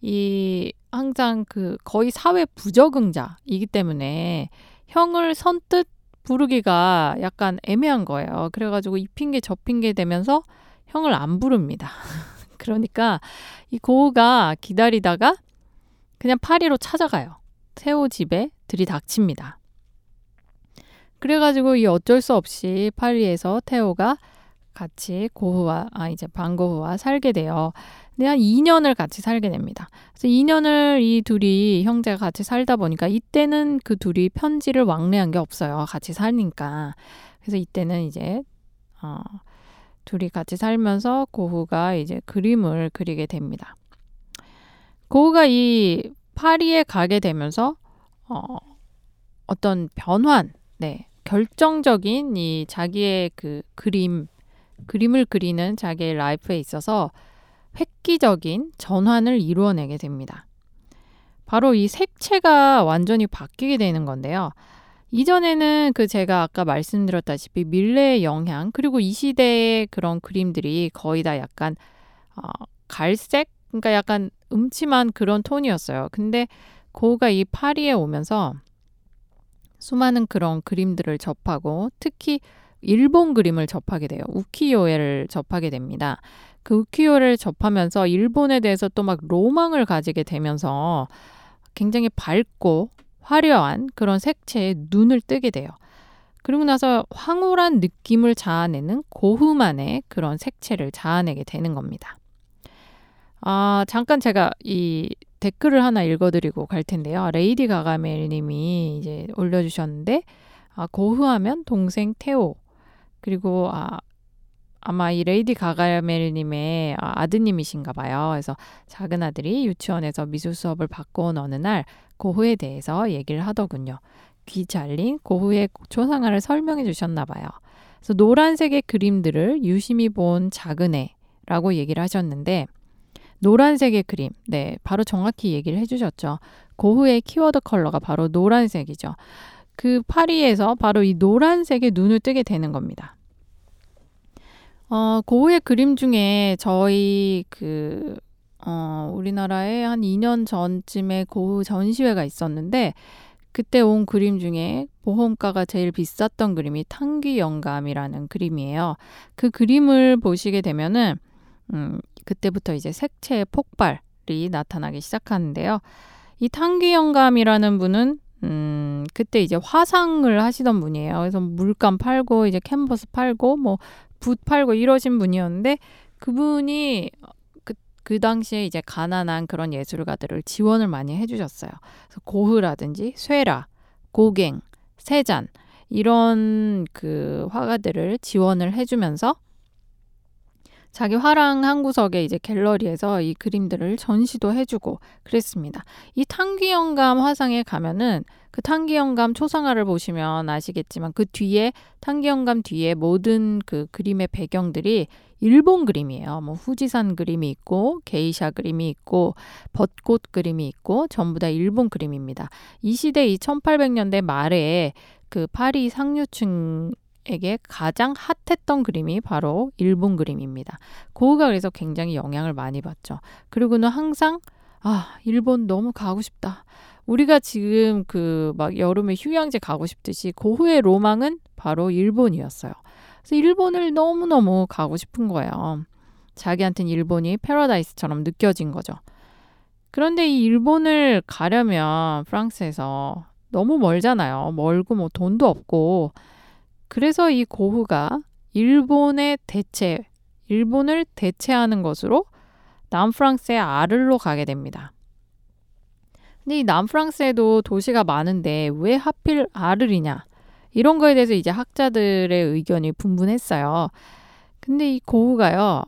이 항상 그 거의 사회 부적응자이기 때문에 형을 선뜻 부르기가 약간 애매한 거예요. 그래가지고 이 핑계 저 핑계 되면서 형을 안 부릅니다. 그러니까 이 고우가 기다리다가 그냥 파리로 찾아가요. 태호 집에 들이닥칩니다. 그래가지고 이 어쩔 수 없이 파리에서 태호가 같이 고흐와 아 이제 방고흐와 살게 돼요. 근데 한 2년을 같이 살게 됩니다. 그래서 2년을 이 둘이 형제가 같이 살다 보니까 이때는 그 둘이 편지를 왕래한 게 없어요. 같이 살니까. 그래서 이때는 이제 어, 둘이 같이 살면서 고흐가 이제 그림을 그리게 됩니다. 고흐가 이 파리에 가게 되면서 어, 어떤 변환, 네, 결정적인 이 자기의 그 그림, 그림을 그리는 자기의 라이프에 있어서 획기적인 전환을 이루어내게 됩니다. 바로 이 색채가 완전히 바뀌게 되는 건데요. 이전에는 그 제가 아까 말씀드렸다시피 밀레의 영향 그리고 이 시대의 그런 그림들이 거의 다 약간 어, 갈색 그러니까 약간 음침한 그런 톤이었어요. 근데 고우가 이 파리에 오면서 수많은 그런 그림들을 접하고 특히 일본 그림을 접하게 돼요. 우키요에를 접하게 됩니다. 그 우키요를 접하면서 일본에 대해서 또 막 로망을 가지게 되면서 굉장히 밝고 화려한 그런 색채에 눈을 뜨게 돼요. 그리고 나서 황홀한 느낌을 자아내는 고흐만의 그런 색채를 자아내게 되는 겁니다. 아, 잠깐 제가 이 댓글을 하나 읽어드리고 갈 텐데요. 레이디 가가멜 님이 이제 올려주셨는데, 아, 고흐하면 동생 테오. 그리고, 아, 아마 이 레이디 가가멜 님의 아, 아드님이신가 봐요. 그래서 작은 아들이 유치원에서 미술 수업을 받고 온 어느 날 고흐에 대해서 얘기를 하더군요. 귀 잘린 고흐의 초상화를 설명해 주셨나 봐요. 그래서 노란색의 그림들을 유심히 본 작은 애라고 얘기를 하셨는데, 노란색의 그림. 네, 바로 정확히 얘기를 해주셨죠. 고흐의 키워드 컬러가 바로 노란색이죠. 그 파리에서 바로 이 노란색에 눈을 뜨게 되는 겁니다. 어, 고흐의 그림 중에 저희 그, 어, 우리나라에 한 2년 전쯤에 고흐 전시회가 있었는데, 그때 온 그림 중에 보험가가 제일 비쌌던 그림이 탕귀 영감이라는 그림이에요. 그 그림을 보시게 되면은, 음, 그때부터 이제 색채의 폭발이 나타나기 시작하는데요. 이 탕귀 영감이라는 분은 음, 그때 이제 화상을 하시던 분이에요. 그래서 물감 팔고 이제 캔버스 팔고 뭐 붓 팔고 이러신 분이었는데 그분이 그, 그 당시에 이제 가난한 그런 예술가들을 지원을 많이 해주셨어요. 그래서 고흐라든지 쇠라, 고갱, 세잔 이런 그 화가들을 지원을 해주면서 자기 화랑 한 구석에 이제 갤러리에서 이 그림들을 전시도 해주고 그랬습니다. 이 탕귀영감 화상에 가면은 그 탕귀영감 초상화를 보시면 아시겠지만 그 뒤에 탕귀영감 뒤에 모든 그 그림의 배경들이 일본 그림이에요. 뭐 후지산 그림이 있고 게이샤 그림이 있고 벚꽃 그림이 있고 전부 다 일본 그림입니다. 이 시대 이 1800년대 말에 그 파리 상류층 에게 가장 핫했던 그림이 바로 일본 그림입니다. 고흐가 그래서 굉장히 영향을 많이 받죠. 그리고는 항상 아, 일본 너무 가고 싶다. 우리가 지금 그 막 여름에 휴양지 가고 싶듯이 고흐의 로망은 바로 일본이었어요. 그래서 일본을 너무너무 가고 싶은 거예요. 자기한테는 일본이 패러다이스처럼 느껴진 거죠. 그런데 이 일본을 가려면 프랑스에서 너무 멀잖아요. 멀고 뭐 돈도 없고 그래서 이 고흐가 일본의 대체, 일본을 대체하는 것으로 남프랑스의 아를로 가게 됩니다. 근데 이 남프랑스에도 도시가 많은데 왜 하필 아를이냐? 이런 거에 대해서 이제 학자들의 의견이 분분했어요. 근데 이 고흐가요,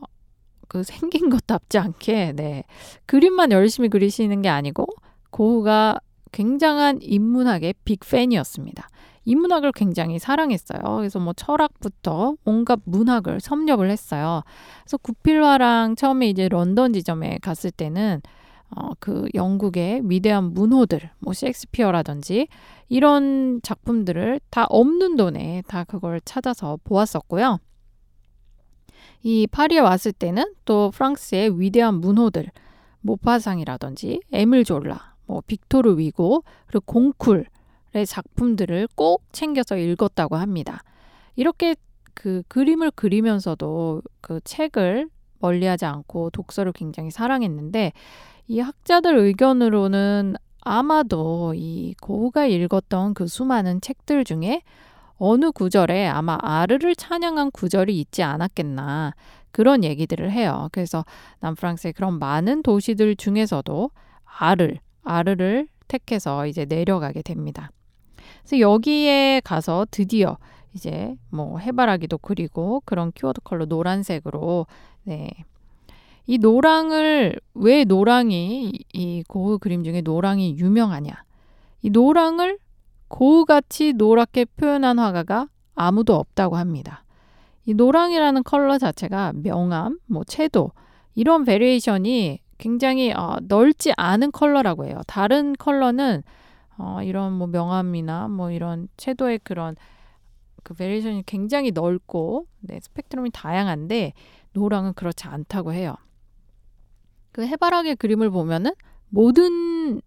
그 생긴 것답지 않게, 네. 그림만 열심히 그리시는 게 아니고, 고흐가 굉장한 인문학의 빅팬이었습니다. 인문학을 굉장히 사랑했어요. 그래서 뭐 철학부터 온갖 문학을 섭렵을 했어요. 그래서 구필화랑 처음에 이제 런던 지점에 갔을 때는 어, 그 영국의 위대한 문호들, 뭐 셰익스피어라든지 이런 작품들을 다 없는 돈에 다 그걸 찾아서 보았었고요. 이 파리에 왔을 때는 또 프랑스의 위대한 문호들, 모파상이라든지 에밀 졸라, 뭐 빅토르 위고 그리고 공쿨 의 작품들을 꼭 챙겨서 읽었다고 합니다. 이렇게 그 그림을 그리면서도 그 책을 멀리하지 않고 독서를 굉장히 사랑했는데 이 학자들 의견으로는 아마도 이 고흐가 읽었던 그 수많은 책들 중에 어느 구절에 아마 아르를 찬양한 구절이 있지 않았겠나. 그런 얘기들을 해요. 그래서 남프랑스의 그런 많은 도시들 중에서도 아를 아르를 택해서 이제 내려가게 됩니다. 그래서 여기에 가서 드디어 이제 뭐 해바라기도 그리고 그런 키워드 컬러 노란색으로 네. 이 노랑을 왜 노랑이 이 고흐 그림 중에 노랑이 유명하냐? 이 노랑을 고흐같이 노랗게 표현한 화가가 아무도 없다고 합니다. 이 노랑이라는 컬러 자체가 명암, 뭐 채도 이런 variation이 굉장히 어, 넓지 않은 컬러라고 해요. 다른 컬러는 어, 이런 뭐 명암이나 뭐 이런 채도의 그런 그 variation이 굉장히 넓고 네, 스펙트럼이 다양한데 노랑은 그렇지 않다고 해요. 그 해바라기 그림을 보면은 모든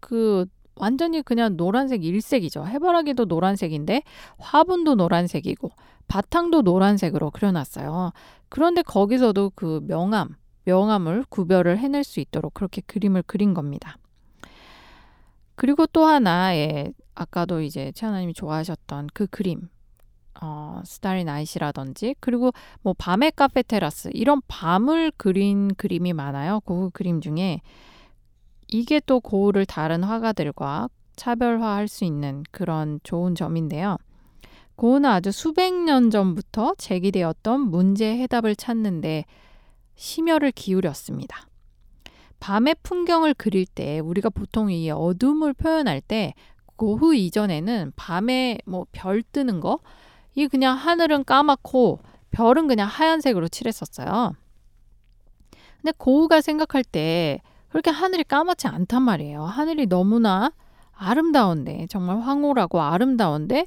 그 완전히 그냥 노란색 일색이죠. 해바라기도 노란색인데 화분도 노란색이고 바탕도 노란색으로 그려놨어요. 그런데 거기서도 그 명암, 명암을 구별을 해낼 수 있도록 그렇게 그림을 그린 겁니다. 그리고 또 하나, 예, 아까도 이제 채하나님이 좋아하셨던 그 그림, 어, 스타리 나이시라든지 그리고 뭐 밤의 카페 테라스 이런 밤을 그린 그림이 많아요. 그 그림 중에 이게 또 고흐를 다른 화가들과 차별화할 수 있는 그런 좋은 점인데요. 고흐는 아주 수백 년 전부터 제기되었던 문제 해답을 찾는데 심혈을 기울였습니다. 밤의 풍경을 그릴 때 우리가 보통 이 어둠을 표현할 때 고흐 이전에는 밤에 뭐 별 뜨는 거, 이 그냥 하늘은 까맣고 별은 그냥 하얀색으로 칠했었어요. 근데 고흐가 생각할 때 그렇게 하늘이 까맣지 않단 말이에요. 하늘이 너무나 아름다운데 정말 황홀하고 아름다운데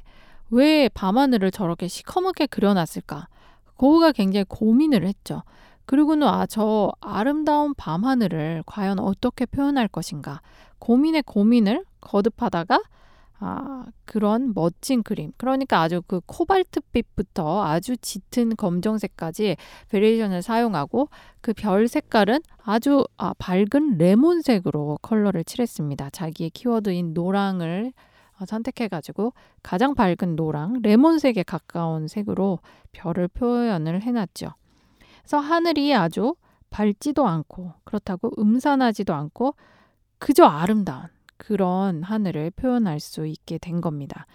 왜 밤하늘을 저렇게 시커멓게 그려놨을까? 고흐가 굉장히 고민을 했죠. 그리고는 아, 저 아름다운 밤하늘을 과연 어떻게 표현할 것인가? 고민의 고민을 거듭하다가 아, 그런 멋진 그림. 그러니까 아주 그 코발트빛부터 아주 짙은 검정색까지 variation을 사용하고 그 별 색깔은 아주 아, 밝은 레몬색으로 컬러를 칠했습니다. 자기의 키워드인 노랑을 어, 선택해가지고 가장 밝은 노랑, 레몬색에 가까운 색으로 별을 표현을 해놨죠. 그래서 하늘이 아주 밝지도 않고 그렇다고 음산하지도 않고 그저 아름다운 그런 하늘을 표현할 수 있게 된 겁니다.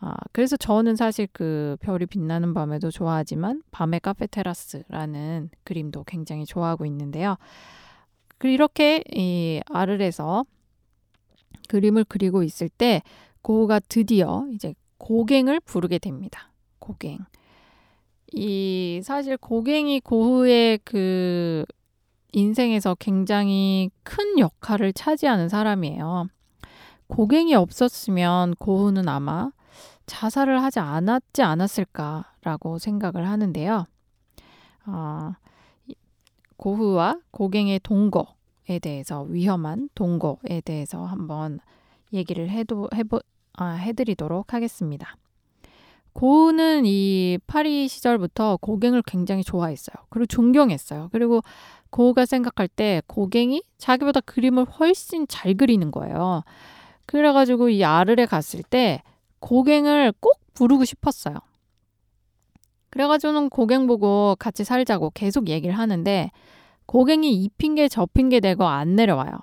아, 그래서 저는 사실 그 별이 빛나는 밤에도 좋아하지만 밤의 카페 테라스라는 그림도 굉장히 좋아하고 있는데요. 이렇게 이 아르에서 그림을 그리고 있을 때 고우가 드디어 이제 고갱을 부르게 됩니다. 고갱. 이 사실 고갱이 고흐의 그 인생에서 굉장히 큰 역할을 차지하는 사람이에요. 고갱이 없었으면 고흐는 아마 자살을 하지 않았지 않았을까라고 생각을 하는데요. 어, 고흐와 고갱의 동거에 대해서 위험한 동거에 대해서 한번 얘기를 해도 해보 아, 해드리도록 하겠습니다. 고흐는 이 파리 시절부터 고갱을 굉장히 좋아했어요. 그리고 존경했어요. 그리고 고흐가 생각할 때 고갱이 자기보다 그림을 훨씬 잘 그리는 거예요. 그래가지고 이 아르레 갔을 때 고갱을 꼭 부르고 싶었어요. 그래가지고는 고갱 보고 같이 살자고 계속 얘기를 하는데 고갱이 이 핑계 저 핑계 대고 안 내려와요.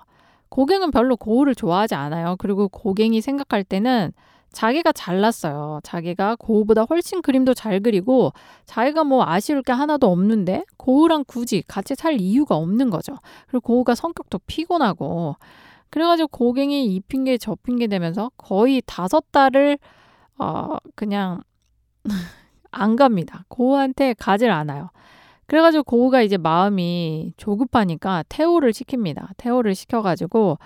고갱은 별로 고우를 좋아하지 않아요. 그리고 고갱이 생각할 때는 자기가 잘났어요. 자기가 고우보다 훨씬 그림도 잘 그리고 자기가 뭐 아쉬울 게 하나도 없는데 고우랑 굳이 같이 살 이유가 없는 거죠. 그리고 고우가 성격도 피곤하고 그래가지고 고갱이 이 핑계 저 핑계 대면서 거의 다섯 달을 어 그냥 안 갑니다. 고우한테 가질 않아요. 그래가지고 고우가 이제 마음이 조급하니까 태호를 시킵니다. 태호를 시켜가지고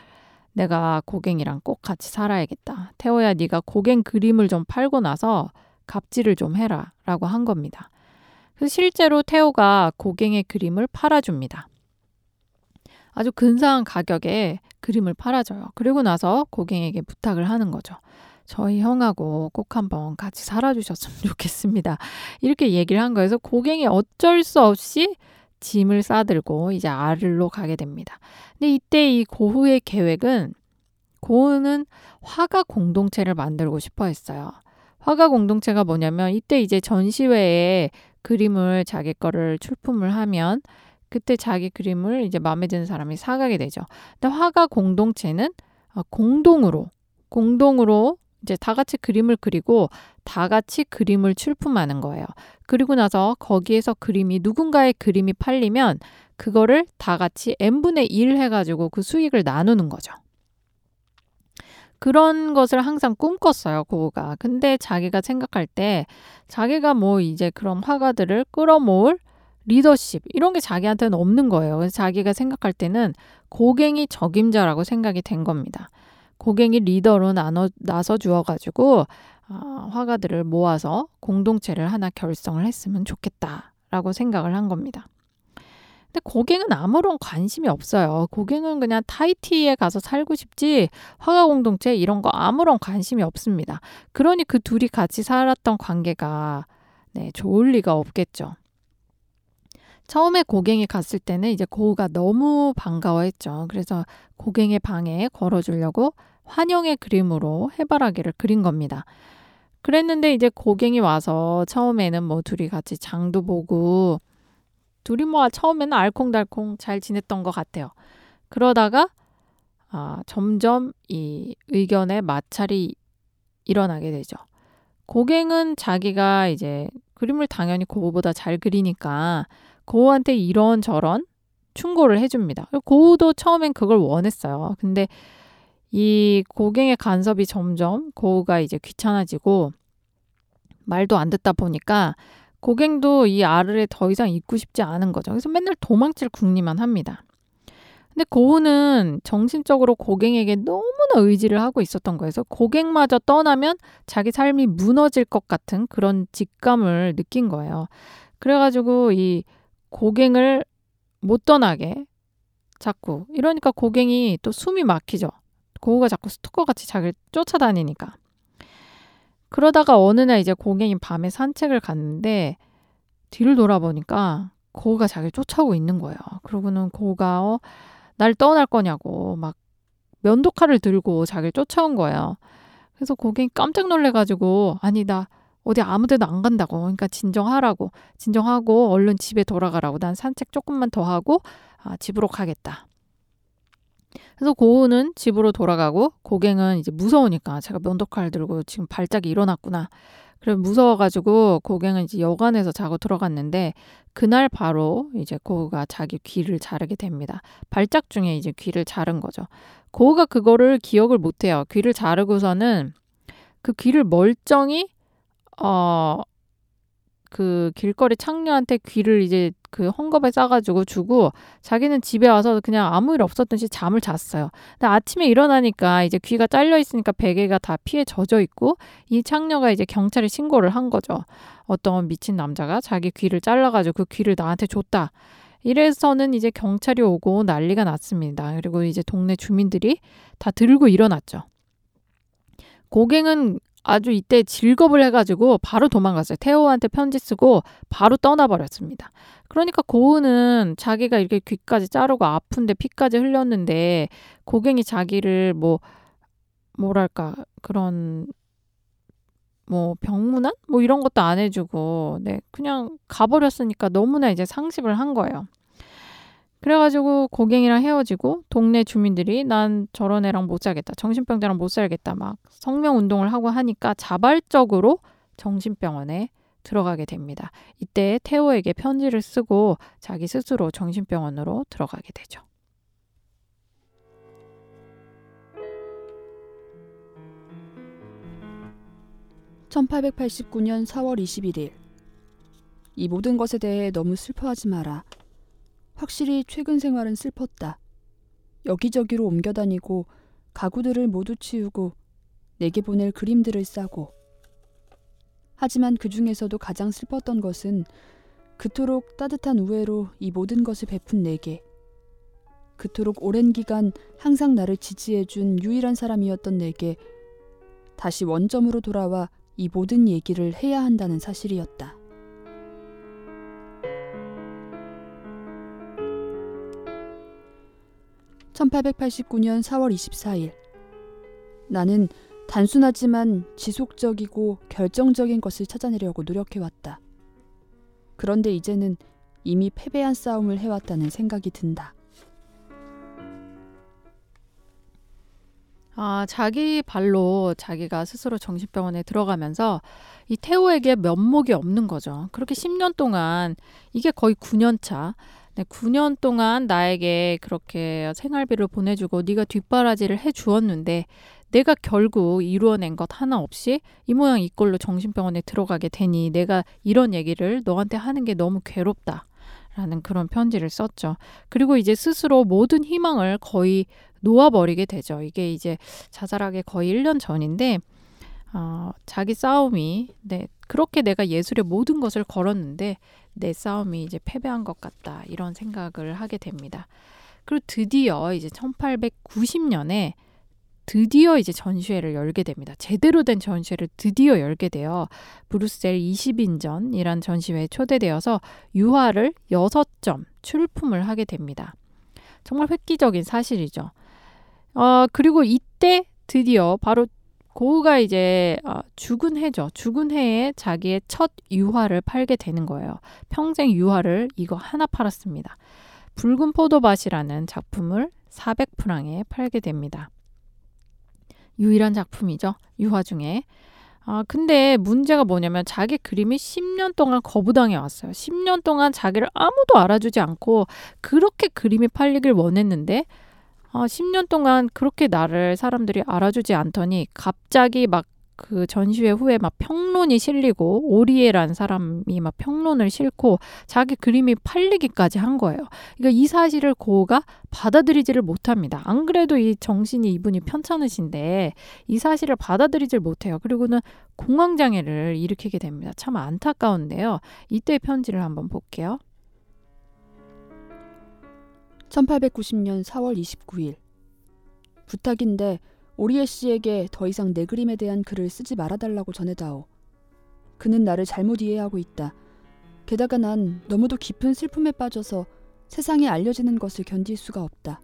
내가 고갱이랑 꼭 같이 살아야겠다. 태호야 네가 고갱 그림을 좀 팔고 나서 갑질을 좀 해라 라고 한 겁니다. 그래서 실제로 태호가 고갱의 그림을 팔아줍니다. 아주 근사한 가격에 그림을 팔아줘요. 그리고 나서 고갱에게 부탁을 하는 거죠. 저희 형하고 꼭 한번 같이 살아주셨으면 좋겠습니다. 이렇게 얘기를 한 거에서 고갱이 어쩔 수 없이 짐을 싸들고 이제 아를로 가게 됩니다. 근데 이때 이 고흐의 계획은 고흐는 화가 공동체를 만들고 싶어 했어요. 화가 공동체가 뭐냐면 이때 이제 전시회에 그림을 자기 거를 출품을 하면 그때 자기 그림을 이제 마음에 드는 사람이 사가게 되죠. 근데 화가 공동체는 어, 공동으로 공동으로 이제 다 같이 그림을 그리고 다 같이 그림을 출품하는 거예요. 그리고 나서 거기에서 그림이 누군가의 그림이 팔리면 그거를 다 같이 n분의 1 해가지고 그 수익을 나누는 거죠. 그런 것을 항상 꿈꿨어요, 고우가. 근데 자기가 생각할 때 자기가 뭐 이제 그런 화가들을 끌어모을 리더십 이런 게 자기한테는 없는 거예요. 그래서 자기가 생각할 때는 고갱이 적임자라고 생각이 된 겁니다. 고갱이 리더로 나눠 나서 주어가지고 어, 화가들을 모아서 공동체를 하나 결성을 했으면 좋겠다라고 생각을 한 겁니다. 근데 고갱은 아무런 관심이 없어요. 고갱은 그냥 타이티에 가서 살고 싶지 화가 공동체 이런 거 아무런 관심이 없습니다. 그러니 그 둘이 같이 살았던 관계가 네, 좋을 리가 없겠죠. 처음에 고갱이 갔을 때는 이제 고우가 너무 반가워했죠. 그래서 고갱의 방에 걸어주려고 환영의 그림으로 해바라기를 그린 겁니다. 그랬는데 이제 고갱이 와서 처음에는 뭐 둘이 같이 장도 보고 둘이 뭐 처음에는 알콩달콩 잘 지냈던 것 같아요. 그러다가 아, 점점 이 의견의 마찰이 일어나게 되죠. 고갱은 자기가 이제 그림을 당연히 고우보다 잘 그리니까 고우한테 이런 저런 충고를 해줍니다. 고우도 처음엔 그걸 원했어요. 근데 이 고갱의 간섭이 점점 고우가 이제 귀찮아지고 말도 안 듣다 보니까 고갱도 이 알을 더 이상 잊고 싶지 않은 거죠. 그래서 맨날 도망칠 궁리만 합니다. 근데 고우는 정신적으로 고갱에게 너무나 의지를 하고 있었던. 그래서 고갱마저 떠나면 자기 삶이 무너질 것 같은 그런 직감을 느낀 거예요. 그래가지고 이 고갱을 못 떠나게 자꾸 이러니까 고갱이 또 숨이 막히죠. 고우가 자꾸 스토커 같이 자기를 쫓아다니니까. 그러다가 어느 날 이제 고갱이 밤에 산책을 갔는데 뒤를 돌아보니까 고우가 자기를 쫓아오고 있는 거예요. 그러고는 고우가 어, 날 떠날 거냐고 막 면도칼을 들고 자기를 쫓아온 거예요. 그래서 고갱이 깜짝 놀래가지고 아니 나 어디 아무 데도 안 간다고. 그러니까 진정하라고. 진정하고 얼른 집에 돌아가라고. 난 산책 조금만 더 하고 아, 집으로 가겠다. 그래서 고우는 집으로 돌아가고 고갱은 이제 무서우니까 제가 면도칼 들고 지금 발작이 일어났구나. 그래 무서워가지고 고갱은 이제 여관에서 자고 들어갔는데 그날 바로 이제 고우가 자기 귀를 자르게 됩니다. 발작 중에 이제 귀를 자른 거죠. 고우가 그거를 기억을 못해요. 귀를 자르고서는 그 귀를 멀쩡히 어, 그 길거리 창녀한테 귀를 이제 그 헝겊에 싸가지고 주고 자기는 집에 와서 그냥 아무 일 없었던 시 잠을 잤어요. 근데 아침에 일어나니까 이제 귀가 잘려 있으니까 베개가 다 피에 젖어 있고 이 창녀가 이제 경찰에 신고를 한 거죠. 어떤 미친 남자가 자기 귀를 잘라가지고 그 귀를 나한테 줬다. 이래서는 이제 경찰이 오고 난리가 났습니다. 그리고 이제 동네 주민들이 다 들고 일어났죠. 고갱은 아주 이때 즐겁을 해가지고 바로 도망갔어요. 태호한테 편지 쓰고 바로 떠나버렸습니다. 그러니까 고은은 자기가 이렇게 귀까지 자르고 아픈데 피까지 흘렸는데 고갱이 자기를 뭐 뭐랄까 그런 뭐 병문안 뭐 이런 것도 안 해주고 네 그냥 가버렸으니까 너무나 이제 상심을 한 거예요. 그래가지고 고갱이랑 헤어지고 동네 주민들이 난 저런 애랑 못 살겠다. 정신병자랑 못 살겠다. 막 성명 운동을 하고 하니까 자발적으로 정신병원에 들어가게 됩니다. 이때 태호에게 편지를 쓰고 자기 스스로 정신병원으로 들어가게 되죠. (1889년 4월 21일) 이 모든 것에 대해 너무 슬퍼하지 마라. 확실히 최근 생활은 슬펐다. 여기저기로 옮겨 다니고 가구들을 모두 치우고 내게 보낼 그림들을 싸고 하지만 그 중에서도 가장 슬펐던 것은 그토록 따뜻한 우애로 이 모든 것을 베푼 내게 그토록 오랜 기간 항상 나를 지지해준 유일한 사람이었던 내게 다시 원점으로 돌아와 이 모든 얘기를 해야 한다는 사실이었다. 1889년 4월 24일. 나는 단순하지만 지속적이고 결정적인 것을 찾아내려고 노력해왔다. 그런데 이제는 이미 패배한 싸움을 해왔다는 생각이 든다. 아, 자기 발로 자기가 스스로 정신병원에 들어가면서 이 태호에게 면목이 없는 거죠. 그렇게 10년 동안 이게 거의 9년 차. 네, 9년 동안 나에게 그렇게 생활비를 보내주고 네가 뒷바라지를 해주었는데 내가 결국 이루어낸 것 하나 없이 이 모양 이꼴로 정신병원에 들어가게 되니 내가 이런 얘기를 너한테 하는 게 너무 괴롭다. 라는 그런 편지를 썼죠. 그리고 이제 스스로 모든 희망을 거의 놓아버리게 되죠. 이게 이제 자살하기 거의 1년 전인데, 어, 자기 싸움이, 네, 그렇게 내가 예술의 모든 것을 걸었는데, 내 싸움이 이제 패배한 것 같다. 이런 생각을 하게 됩니다. 그리고 드디어 이제 1890년에 드디어 이제 전시회를 열게 됩니다. 제대로 된 전시회를 드디어 열게 돼요. 브루셀 20인전이란 전시회에 초대되어서 유화를 6점 출품을 하게 됩니다. 정말 획기적인 사실이죠. 어, 그리고 이때 드디어 바로 고우가 이제 어, 죽은 해죠. 죽은 해에 자기의 첫 유화를 팔게 되는 거예요. 평생 유화를 이거 하나 팔았습니다. 붉은 포도밭이라는 작품을 400프랑에 팔게 됩니다. 유일한 작품이죠. 유화 중에. 아, 근데 문제가 뭐냐면 자기 그림이 10년 동안 거부당해 왔어요. 10년 동안 자기를 아무도 알아주지 않고 그렇게 그림이 팔리길 원했는데 아, 10년 동안 그렇게 나를 사람들이 알아주지 않더니 갑자기 막 그 전시회 후에 막 평론이 실리고 오리에란 사람이 막 평론을 싣고 자기 그림이 팔리기까지 한 거예요. 그러니까 이 사실을 고가 받아들이지를 못합니다. 안 그래도 이 정신이 이분이 편찮으신데 이 사실을 받아들이질 못해요. 그리고는 공황 장애를 일으키게 됩니다. 참 안타까운데요. 이때 편지를 한번 볼게요. 1890년 4월 29일 부탁인데 오리에 씨에게 더 이상 내 그림에 대한 글을 쓰지 말아달라고 전해다오. 그는 나를 잘못 이해하고 있다. 게다가 난 너무도 깊은 슬픔에 빠져서 세상에 알려지는 것을 견딜 수가 없다.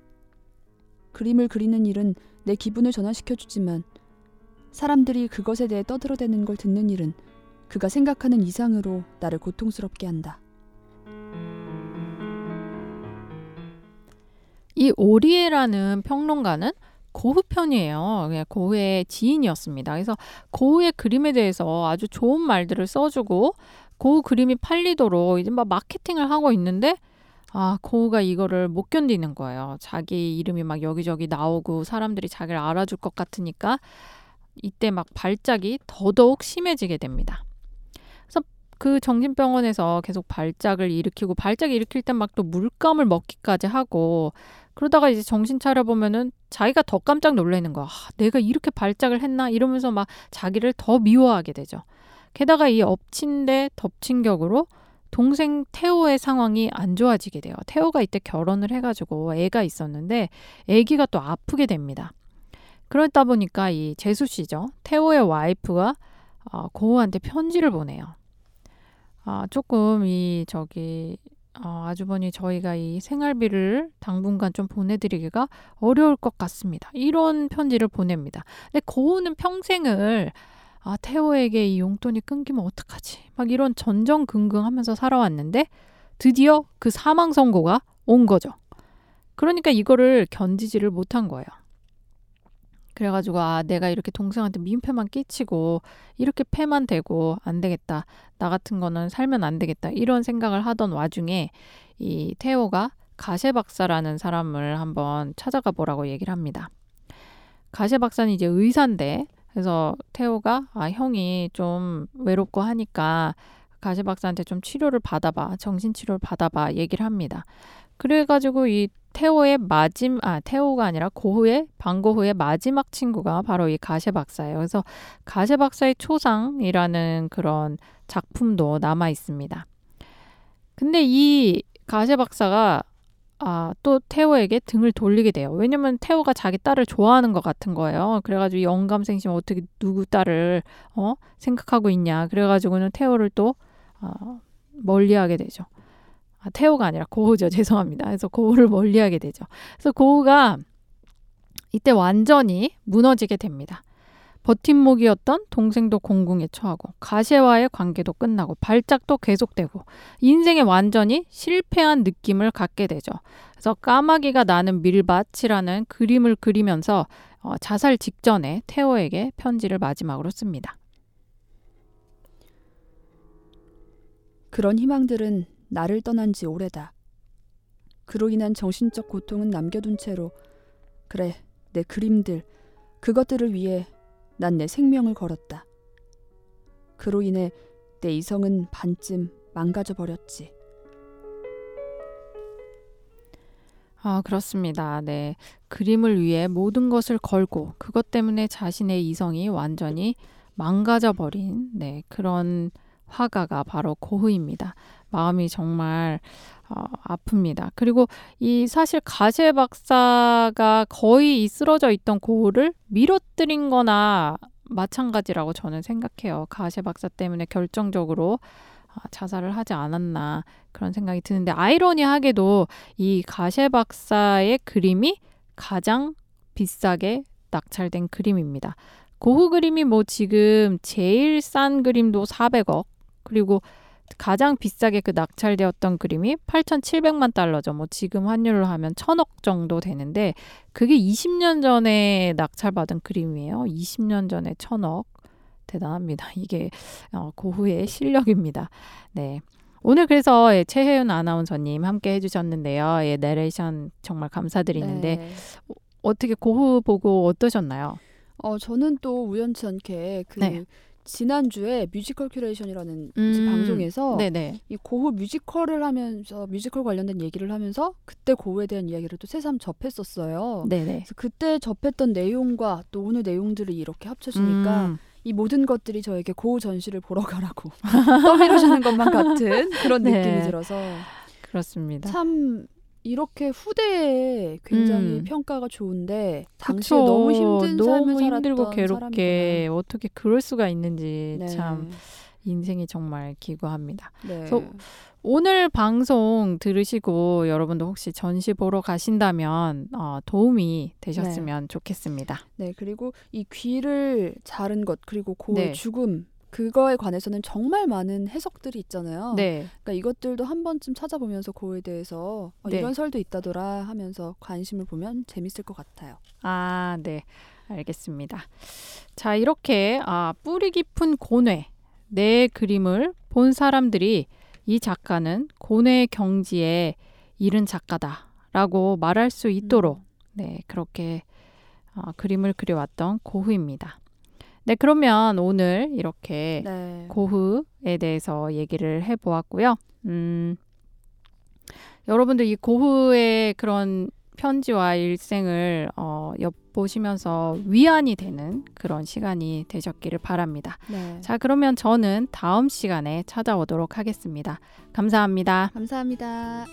그림을 그리는 일은 내 기분을 전환시켜주지만 사람들이 그것에 대해 떠들어대는 걸 듣는 일은 그가 생각하는 이상으로 나를 고통스럽게 한다. 이 오리에라는 평론가는 고흐 편이에요. 고흐의 지인이었습니다. 그래서 고흐의 그림에 대해서 아주 좋은 말들을 써주고 고흐 그림이 팔리도록 이제 막 마케팅을 하고 있는데 아 고흐가 이거를 못 견디는 거예요. 자기 이름이 막 여기저기 나오고 사람들이 자기를 알아줄 것 같으니까 이때 막 발작이 더더욱 심해지게 됩니다. 그래서 그 정신병원에서 계속 발작을 일으키고 발작 일으킬 땐 막 또 물감을 먹기까지 하고 그러다가 이제 정신 차려 보면은 자기가 더 깜짝 놀라는 거야. 아, 내가 이렇게 발작을 했나 이러면서 막 자기를 더 미워하게 되죠. 게다가 이 엎친 데 덮친 격으로 동생 태호의 상황이 안 좋아지게 돼요. 태호가 이때 결혼을 해가지고 애가 있었는데 애기가 또 아프게 됩니다. 그러다 보니까 이 재수 씨죠. 태호의 와이프가 어, 고우한테 편지를 보내요. 아, 조금 이 저기 어, 아주버니 저희가 이 생활비를 당분간 좀 보내드리기가 어려울 것 같습니다. 이런 편지를 보냅니다. 근데 고우는 평생을 아 태호에게 이 용돈이 끊기면 어떡하지? 막 이런 전전긍긍하면서 살아왔는데 드디어 그 사망 선고가 온 거죠. 그러니까 이거를 견디지를 못한 거예요. 그래가지고 아 내가 이렇게 동생한테 민폐만 끼치고 이렇게 패만 되고 안 되겠다 나 같은 거는 살면 안 되겠다 이런 생각을 하던 와중에 이 태호가 가세 박사라는 사람을 한번 찾아가 보라고 얘기를 합니다. 가세 박사는 이제 의사인데 그래서 태호가 아 형이 좀 외롭고 하니까 가세 박사한테 좀 치료를 받아봐 정신 치료를 받아봐 얘기를 합니다. 그래가지고 이 태호의 마지막 아 태호가 아니라 고흐의 방고흐의 마지막 친구가 바로 이 가세 박사예요. 그래서 가세 박사의 초상이라는 그런 작품도 남아 있습니다. 근데 이 가세 박사가 아, 또 태호에게 등을 돌리게 돼요. 왜냐면 태호가 자기 딸을 좋아하는 것 같은 거예요. 그래가지고 영감생심 어떻게 누구 딸을 어 생각하고 있냐. 그래가지고는 태호를 또 어, 멀리하게 되죠. 아, 태호가 아니라 고우죠. 죄송합니다. 그래서 고우를 멀리하게 되죠. 그래서 고우가 이때 완전히 무너지게 됩니다. 버팀목이었던 동생도 공궁에 처하고 가세와의 관계도 끝나고 발작도 계속되고 인생에 완전히 실패한 느낌을 갖게 되죠. 그래서 까마귀가 나는 밀밭이라는 그림을 그리면서 어, 자살 직전에 태호에게 편지를 마지막으로 씁니다. 그런 희망들은 나를 떠난 지 오래다. 그로 인한 정신적 고통은 남겨둔 채로 그래 내 그림들 그것들을 위해 난 내 생명을 걸었다. 그로 인해 내 이성은 반쯤 망가져 버렸지. 아, 그렇습니다. 네. 그림을 위해 모든 것을 걸고 그것 때문에 자신의 이성이 완전히 망가져 버린 네, 그런 화가가 바로 고흐입니다. 마음이 정말 어, 아픕니다. 그리고 이 사실 가세 박사가 거의 이 쓰러져 있던 고흐를 밀어뜨린 거나 마찬가지라고 저는 생각해요. 가세 박사 때문에 결정적으로 아, 자살을 하지 않았나 그런 생각이 드는데 아이러니하게도 이 가세 박사의 그림이 가장 비싸게 낙찰된 그림입니다. 고흐 그림이 뭐 지금 제일 싼 그림도 400억 그리고 가장 비싸게 그 낙찰되었던 그림이 8,700만 달러죠. 뭐 지금 환율로 하면 1,000억 정도 되는데 그게 20년 전에 낙찰받은 그림이에요. 20년 전에 1,000억. 대단합니다. 이게 어, 고흐의 실력입니다. 네. 오늘 그래서 예, 최혜윤 아나운서님 함께 해주셨는데요. 예, 내레이션 정말 감사드리는데 네. 어떻게 고흐 보고 어떠셨나요? 어 저는 또 우연치 않게 그 네. 지난주에 뮤지컬 큐레이션이라는 음, 방송에서 네네. 이 고흐 뮤지컬을 하면서 뮤지컬 관련된 얘기를 하면서 그때 고흐에 대한 이야기를 또 새삼 접했었어요. 네네. 그래서 그때 접했던 내용과 또 오늘 내용들을 이렇게 합쳐지니까 음, 이 모든 것들이 저에게 고흐 전시를 보러 가라고 떠밀어주는 것만 같은 그런 네. 느낌이 들어서 그렇습니다. 참 이렇게 후대에 굉장히 음. 평가가 좋은데 당시에 그쵸. 너무 힘든 너무 삶을 힘들고 괴롭게 사람이구나. 어떻게 그럴 수가 있는지 네. 참 인생이 정말 기구합니다. 네. 그래서 오늘 방송 들으시고 여러분도 혹시 전시 보러 가신다면 어, 도움이 되셨으면 좋겠습니다. 네, 그리고 이 귀를 자른 것 그리고 고의 네. 죽음 그거에 관해서는 정말 많은 해석들이 있잖아요. 네, 그러니까 이것들도 한 번쯤 찾아보면서 고에 대해서 어, 네. 이런 설도 있다더라 하면서 관심을 보면 재밌을 것 같아요. 아, 네, 알겠습니다. 자, 이렇게 아, 뿌리 깊은 고뇌 내 그림을 본 사람들이 이 작가는 고뇌의 경지에 이른 작가다라고 말할 수 있도록 네, 그렇게 어, 그림을 그려왔던 고흐입니다. 네, 그러면 오늘 이렇게 네. 고흐에 대해서 얘기를 해보았고요. 음, 여러분들 이 고흐의 그런 편지와 일생을 어, 엿보시면서 위안이 되는 그런 시간이 되셨기를 바랍니다. 네. 자, 그러면 저는 다음 시간에 찾아오도록 하겠습니다. 감사합니다. 감사합니다.